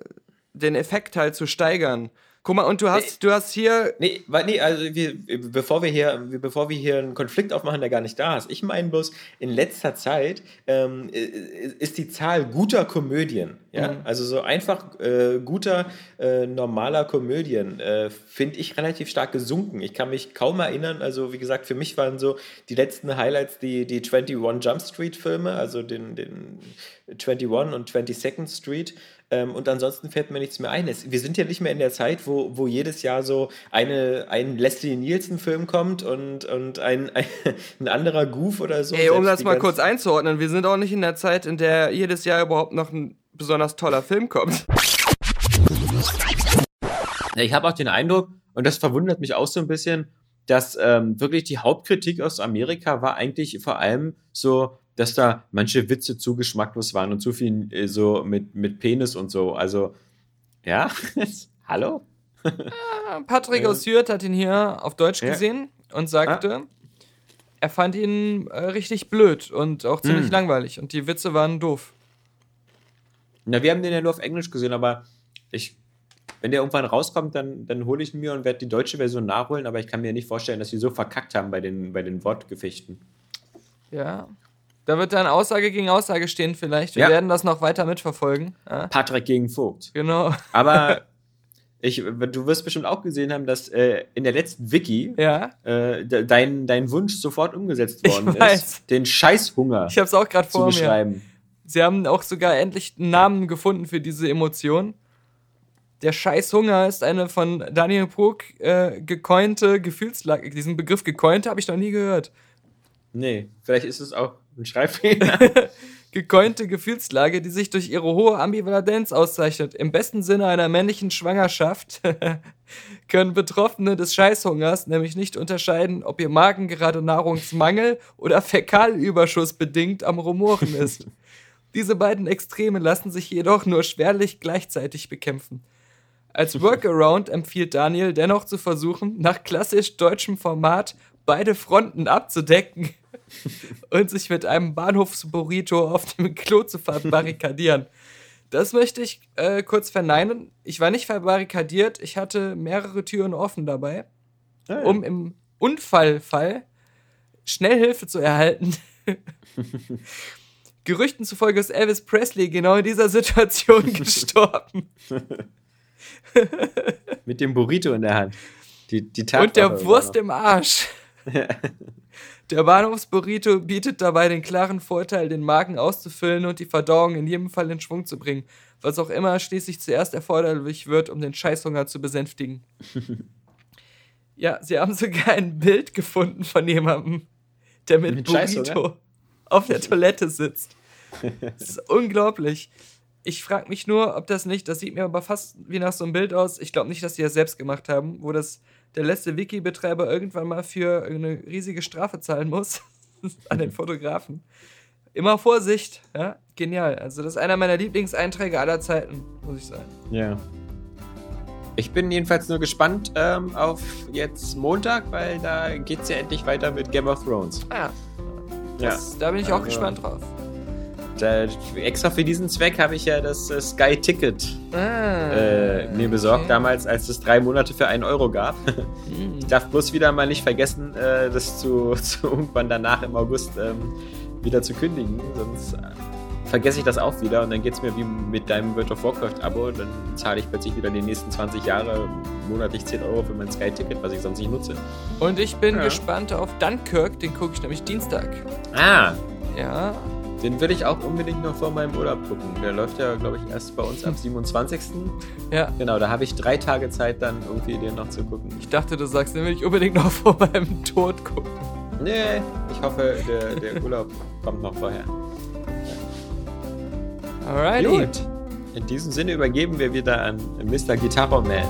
S2: den Effekt halt zu steigern. Guck mal, und du hast, nee, du hast hier.
S3: Nee, nee, also wir, bevor wir hier, bevor wir hier einen Konflikt aufmachen, der gar nicht da ist. Ich meine bloß, in letzter Zeit ähm, ist die Zahl guter Komödien, ja, mhm. also so einfach äh, guter, äh, normaler Komödien, äh, finde ich relativ stark gesunken. Ich kann mich kaum erinnern, also wie gesagt, für mich waren so die letzten Highlights die, die 21 Jump Street Filme, also den, den 21 und 22nd Street. Ähm, und ansonsten fällt mir nichts mehr ein. Es, wir sind ja nicht mehr in der Zeit, wo, wo jedes Jahr so eine, ein Leslie Nielsen-Film kommt und, und ein, ein, ein anderer Goof oder so.
S2: Ey, um das mal kurz einzuordnen, wir sind auch nicht in der Zeit, in der jedes Jahr überhaupt noch ein besonders toller Film kommt.
S3: Ich habe auch den Eindruck, und das verwundert mich auch so ein bisschen, dass ähm, wirklich die Hauptkritik aus Amerika war eigentlich vor allem so dass da manche Witze zu geschmacklos waren und zu viel äh, so mit, mit Penis und so. Also, ja, hallo?
S2: Patrick aus Hürth hat ihn hier auf Deutsch ja. gesehen und sagte, ah. er fand ihn äh, richtig blöd und auch ziemlich mm. langweilig und die Witze waren doof.
S3: Na, wir haben den ja nur auf Englisch gesehen, aber ich, wenn der irgendwann rauskommt, dann, dann hole ich ihn mir und werde die deutsche Version nachholen, aber ich kann mir nicht vorstellen, dass sie so verkackt haben bei den, bei den Wortgefechten.
S2: Ja, da wird dann Aussage gegen Aussage stehen vielleicht. Wir ja. werden das noch weiter mitverfolgen.
S3: Ja? Patrick gegen Vogt.
S2: Genau.
S3: Aber ich, du wirst bestimmt auch gesehen haben, dass äh, in der letzten Wiki
S2: ja?
S3: äh, dein, dein Wunsch sofort umgesetzt worden ist, den Scheißhunger
S2: ich hab's auch gerade vor beschreiben. Mir. Sie haben auch sogar endlich einen Namen gefunden für diese Emotion. Der Scheißhunger ist eine von Daniel Bruck äh, gecointe Gefühlslage. Diesen Begriff gecointe habe ich noch nie gehört.
S3: Nee, vielleicht ist es auch ein Schreibfehler.
S2: Gecointe Gefühlslage, die sich durch ihre hohe Ambivalenz auszeichnet. Im besten Sinne einer männlichen Schwangerschaft können Betroffene des Scheißhungers nämlich nicht unterscheiden, ob ihr Magen gerade Nahrungsmangel oder Fäkalüberschuss bedingt am Rumoren ist. Diese beiden Extreme lassen sich jedoch nur schwerlich gleichzeitig bekämpfen. Als Workaround empfiehlt Daniel dennoch zu versuchen, nach klassisch deutschem Format beide Fronten abzudecken und sich mit einem Bahnhofsburrito auf dem Klo zu verbarrikadieren. Das möchte ich äh, kurz verneinen. Ich war nicht verbarrikadiert, ich hatte mehrere Türen offen dabei, oh ja. um im Unfallfall schnell Hilfe zu erhalten. Gerüchten zufolge ist Elvis Presley genau in dieser Situation gestorben.
S3: Mit dem Burrito in der Hand.
S2: Die, die Und der Wurst im Arsch. Der Bahnhofsburrito bietet dabei den klaren Vorteil, den Magen auszufüllen und die Verdauung in jedem Fall in Schwung zu bringen, was auch immer schließlich zuerst erforderlich wird, um den Scheißhunger zu besänftigen. ja, sie haben sogar ein Bild gefunden von jemandem, der mit, mit Burrito auf der Toilette sitzt. Das ist unglaublich. Ich frage mich nur, ob das nicht, das sieht mir aber fast wie nach so einem Bild aus. Ich glaube nicht, dass die das selbst gemacht haben, wo das der letzte Wiki-Betreiber irgendwann mal für eine riesige Strafe zahlen muss an den Fotografen. Immer Vorsicht, ja, genial. Also das ist einer meiner Lieblingseinträge aller Zeiten, muss ich sagen.
S3: Ja. Ich bin jedenfalls nur gespannt ähm, auf jetzt Montag, weil da geht es ja endlich weiter mit Game of Thrones.
S2: Ah, das, ja. Da bin ich auch also, gespannt drauf.
S3: Da, extra für diesen Zweck habe ich ja das äh, Sky Ticket ah, äh, mir besorgt, okay. damals, als es drei Monate für einen Euro gab. Ich darf bloß wieder mal nicht vergessen, äh, das zu, zu, irgendwann danach im August ähm, wieder zu kündigen, sonst äh, vergesse ich das auch wieder und dann geht es mir wie mit deinem World of Warcraft-Abo, dann zahle ich plötzlich wieder die nächsten 20 Jahre monatlich 10 Euro für mein Sky-Ticket, was ich sonst nicht nutze.
S2: Und ich bin ja. gespannt auf Dunkirk, den gucke ich nämlich Dienstag.
S3: Ah.
S2: Ja,
S3: den will ich auch unbedingt noch vor meinem Urlaub gucken. Der läuft ja, glaube ich, erst bei uns am 27.
S2: Ja.
S3: Genau, da habe ich drei Tage Zeit, dann irgendwie den noch zu gucken.
S2: Ich dachte, du sagst, den will ich unbedingt noch vor meinem Tod gucken.
S3: Nee, ich hoffe, der, der Urlaub kommt noch vorher.
S2: Alrighty. Gut.
S3: In diesem Sinne übergeben wir wieder an Mr. Guitarro Man.